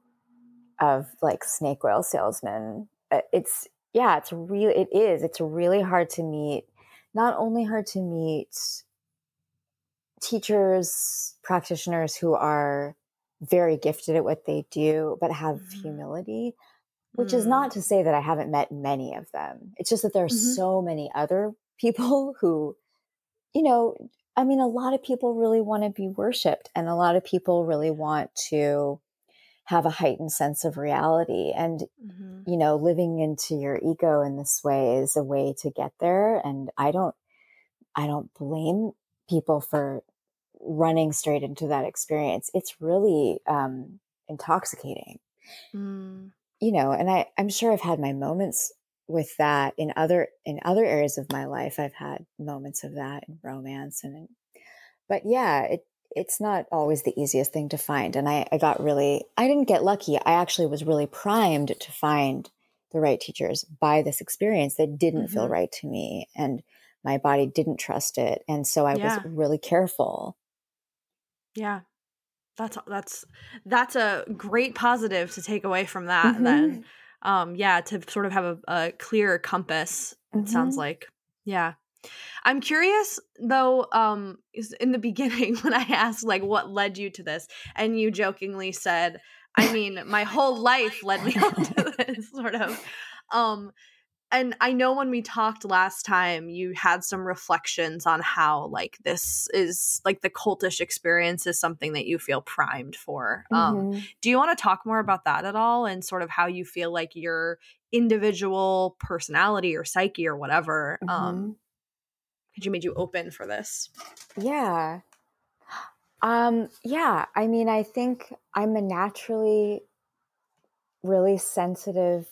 of like snake oil salesmen uh, it's yeah it's really it is it's really hard to meet not only hard to meet teachers practitioners who are very gifted at what they do, but have mm-hmm. humility, which mm-hmm. is not to say that I haven't met many of them. It's just that there are mm-hmm. so many other people who, you know, I mean, a lot of people really want to be worshiped, and a lot of people really want to have a heightened sense of reality. And, mm-hmm. you know, living into your ego in this way is a way to get there. And I don't, I don't blame people for running straight into that experience, it's really um, intoxicating. Mm. You know, and I, I'm sure I've had my moments with that in other in other areas of my life. I've had moments of that in romance and, but yeah, it it's not always the easiest thing to find. And I, I got really, I didn't get lucky. I actually was really primed to find the right teachers by this experience that didn't mm-hmm. feel right to me. And my body didn't trust it. And so I yeah. was really careful yeah. That's that's that's a great positive to take away from that. Mm-hmm. then um yeah, to sort of have a, a clearer compass, mm-hmm. it sounds mm-hmm. like. Yeah. I'm curious though, um, in the beginning when I asked like what led you to this, and you jokingly said, I mean, my whole life led me on to this sort of. Um, and I know when we talked last time, you had some reflections on how like this is like the cultish experience is something that you feel primed for. Um, mm-hmm. Um, do you want to talk more about that at all, and sort of how you feel like your individual personality or psyche or whatever, um, mm-hmm. um, could you made you open for this? Yeah, um, yeah. I mean, I think I'm a naturally really sensitive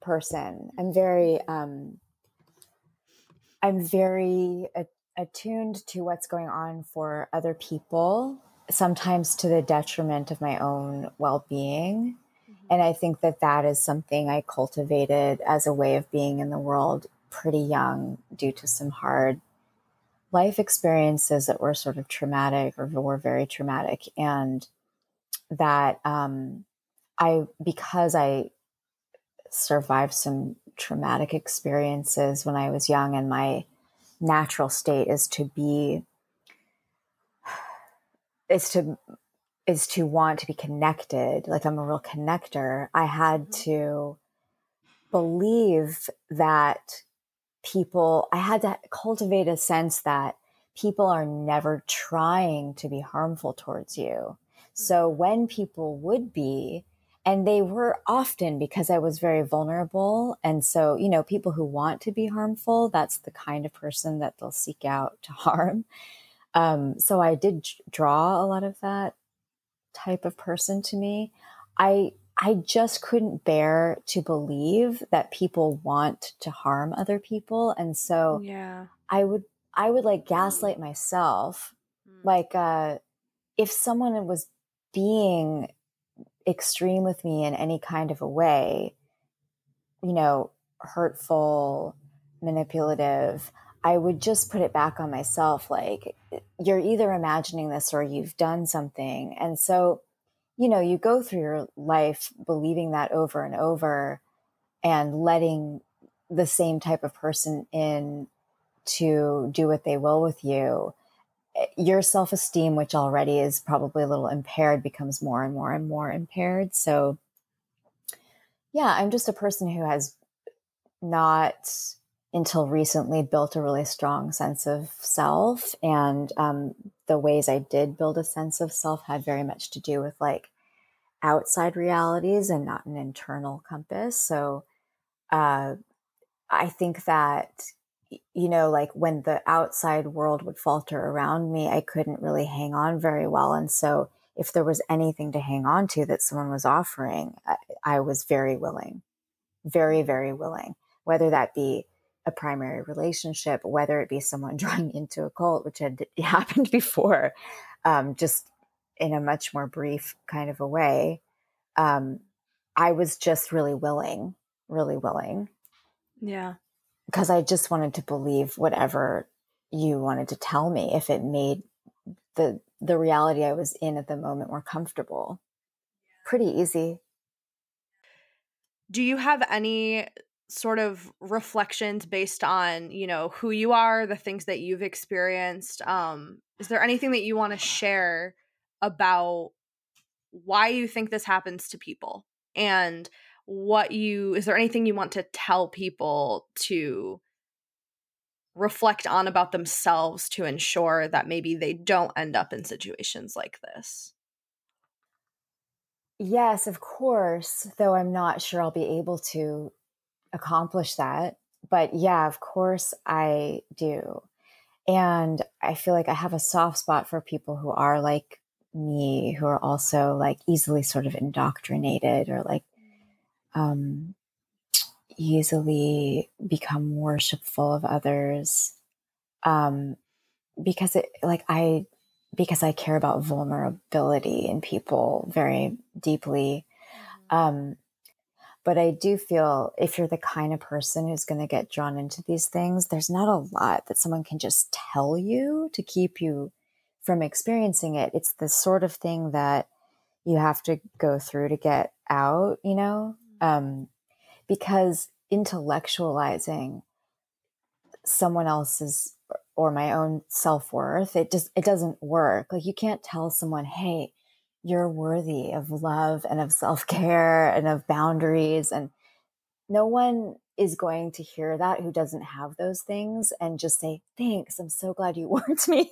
person. I'm very um, I'm very attuned to what's going on for other people, sometimes to the detriment of my own well-being. Mm-hmm. And I think that that is something I cultivated as a way of being in the world pretty young due to some hard life experiences that were sort of traumatic or were very traumatic. And that um, I, because I survived some traumatic experiences when I was young, and my natural state is to be, is to, is to want to be connected. Like I'm a real connector. I had mm-hmm. to believe that people, I had to cultivate a sense that people are never trying to be harmful towards you. So mm-hmm. when people would be, and they were often because I was very vulnerable. And so, you know, people who want to be harmful, that's the kind of person that they'll seek out to harm. Um, so I did draw a lot of that type of person to me. I I just couldn't bear to believe that people want to harm other people. And so yeah. I would I would like gaslight myself. Mm. Like uh if someone was being extreme with me in any kind of a way, you know, hurtful, manipulative, I would just put it back on myself like you're either imagining this or you've done something. And so you know, you go through your life believing that over and over and letting the same type of person in to do what they will with you. Eh, your self esteem, which already is probably a little impaired, becomes more and more and more impaired. So, yeah, I'm just a person who has not until recently built a really strong sense of self. And um, the ways I did build a sense of self had very much to do with like outside realities and not an internal compass. So uh, I think that, you know, like when the outside world would falter around me, I couldn't really hang on very well. And so if there was anything to hang on to that someone was offering, I, I was very willing, very, very willing, whether that be a primary relationship, whether it be someone drawing into a cult, which had happened before, um, just in a much more brief kind of a way. Um, I was just really willing, really willing. Yeah. Because I just wanted to believe whatever you wanted to tell me if it made the the reality I was in at the moment more comfortable. Pretty easy. Do you have any sort of reflections based on you know who you are the things that you've experienced um is there anything that you want to share about why you think this happens to people and what you is there anything you want to tell people to reflect on about themselves to ensure that maybe they don't end up in situations like this yes of course though i'm not sure i'll be able to accomplish that. But yeah, of course I do. And I feel like I have a soft spot for people who are like me, who are also like easily sort of indoctrinated or like um, easily become worshipful of others. Um, because it like I because I care about vulnerability in people very deeply. Mm-hmm. Um, but I do feel if you're the kind of person who's going to get drawn into these things, there's not a lot that someone can just tell you to keep you from experiencing it. It's the sort of thing that you have to go through to get out, you know? Mm-hmm. Um, because intellectualizing someone else's or my own self-worth, it just it doesn't work. Like you can't tell someone, "Hey, you're worthy of love and of self care and of boundaries. And no one is going to hear that who doesn't have those things and just say, Thanks, I'm so glad you warned me.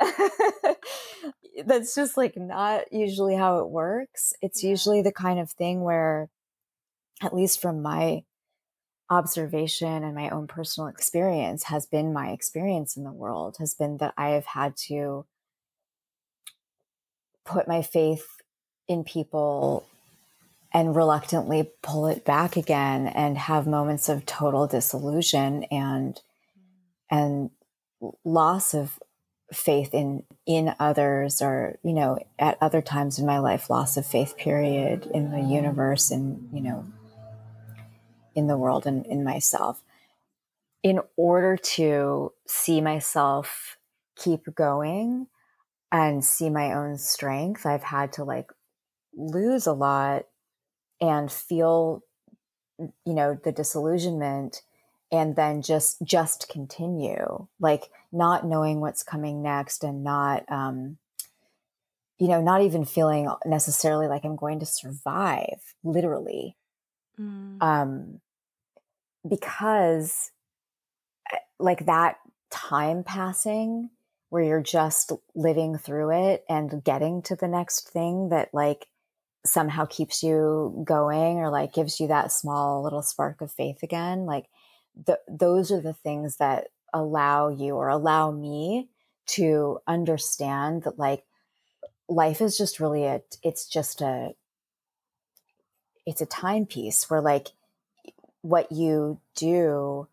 That's just like not usually how it works. It's yeah. usually the kind of thing where, at least from my observation and my own personal experience, has been my experience in the world, has been that I have had to put my faith in people and reluctantly pull it back again and have moments of total disillusion and and loss of faith in in others or you know at other times in my life loss of faith period in the universe and you know in the world and in myself in order to see myself keep going and see my own strength. I've had to like lose a lot and feel you know the disillusionment and then just just continue like not knowing what's coming next and not um you know not even feeling necessarily like i'm going to survive literally mm. um because eh, like that time passing where you're just living through it and getting to the next thing that like somehow keeps you going or like gives you that small little spark of faith again like the, those are the things that allow you or allow me to understand that like life is just really a it's just a it's a timepiece where like what you do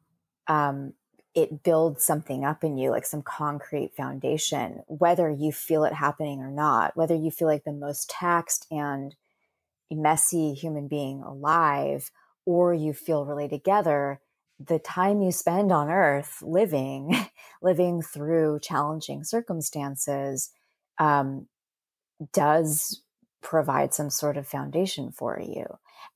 um it builds something up in you like some concrete foundation whether you feel it happening or not whether you feel like the most taxed and messy human being alive or you feel really together the time you spend on earth living living through challenging circumstances um, does provide some sort of foundation for you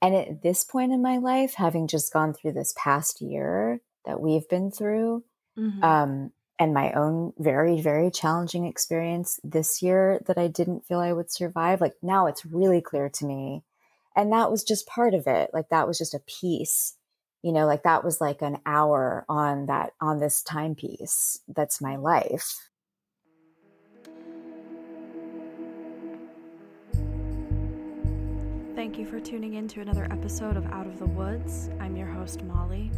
and at this point in my life having just gone through this past year that we've been through mm-hmm. um, and my own very very challenging experience this year that i didn't feel i would survive like now it's really clear to me and that was just part of it like that was just a piece you know like that was like an hour on that on this timepiece that's my life Thank you for tuning in to another episode of Out of the Woods. I'm your host, Molly.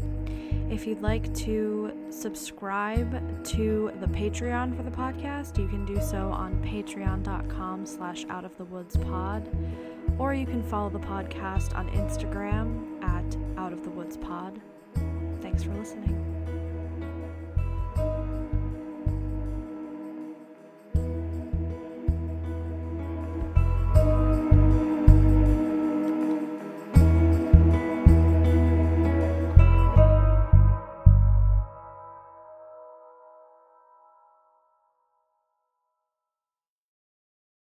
If you'd like to subscribe to the Patreon for the podcast, you can do so on patreon.com slash out of the woods pod or you can follow the podcast on Instagram at Out of the Woods Pod. Thanks for listening.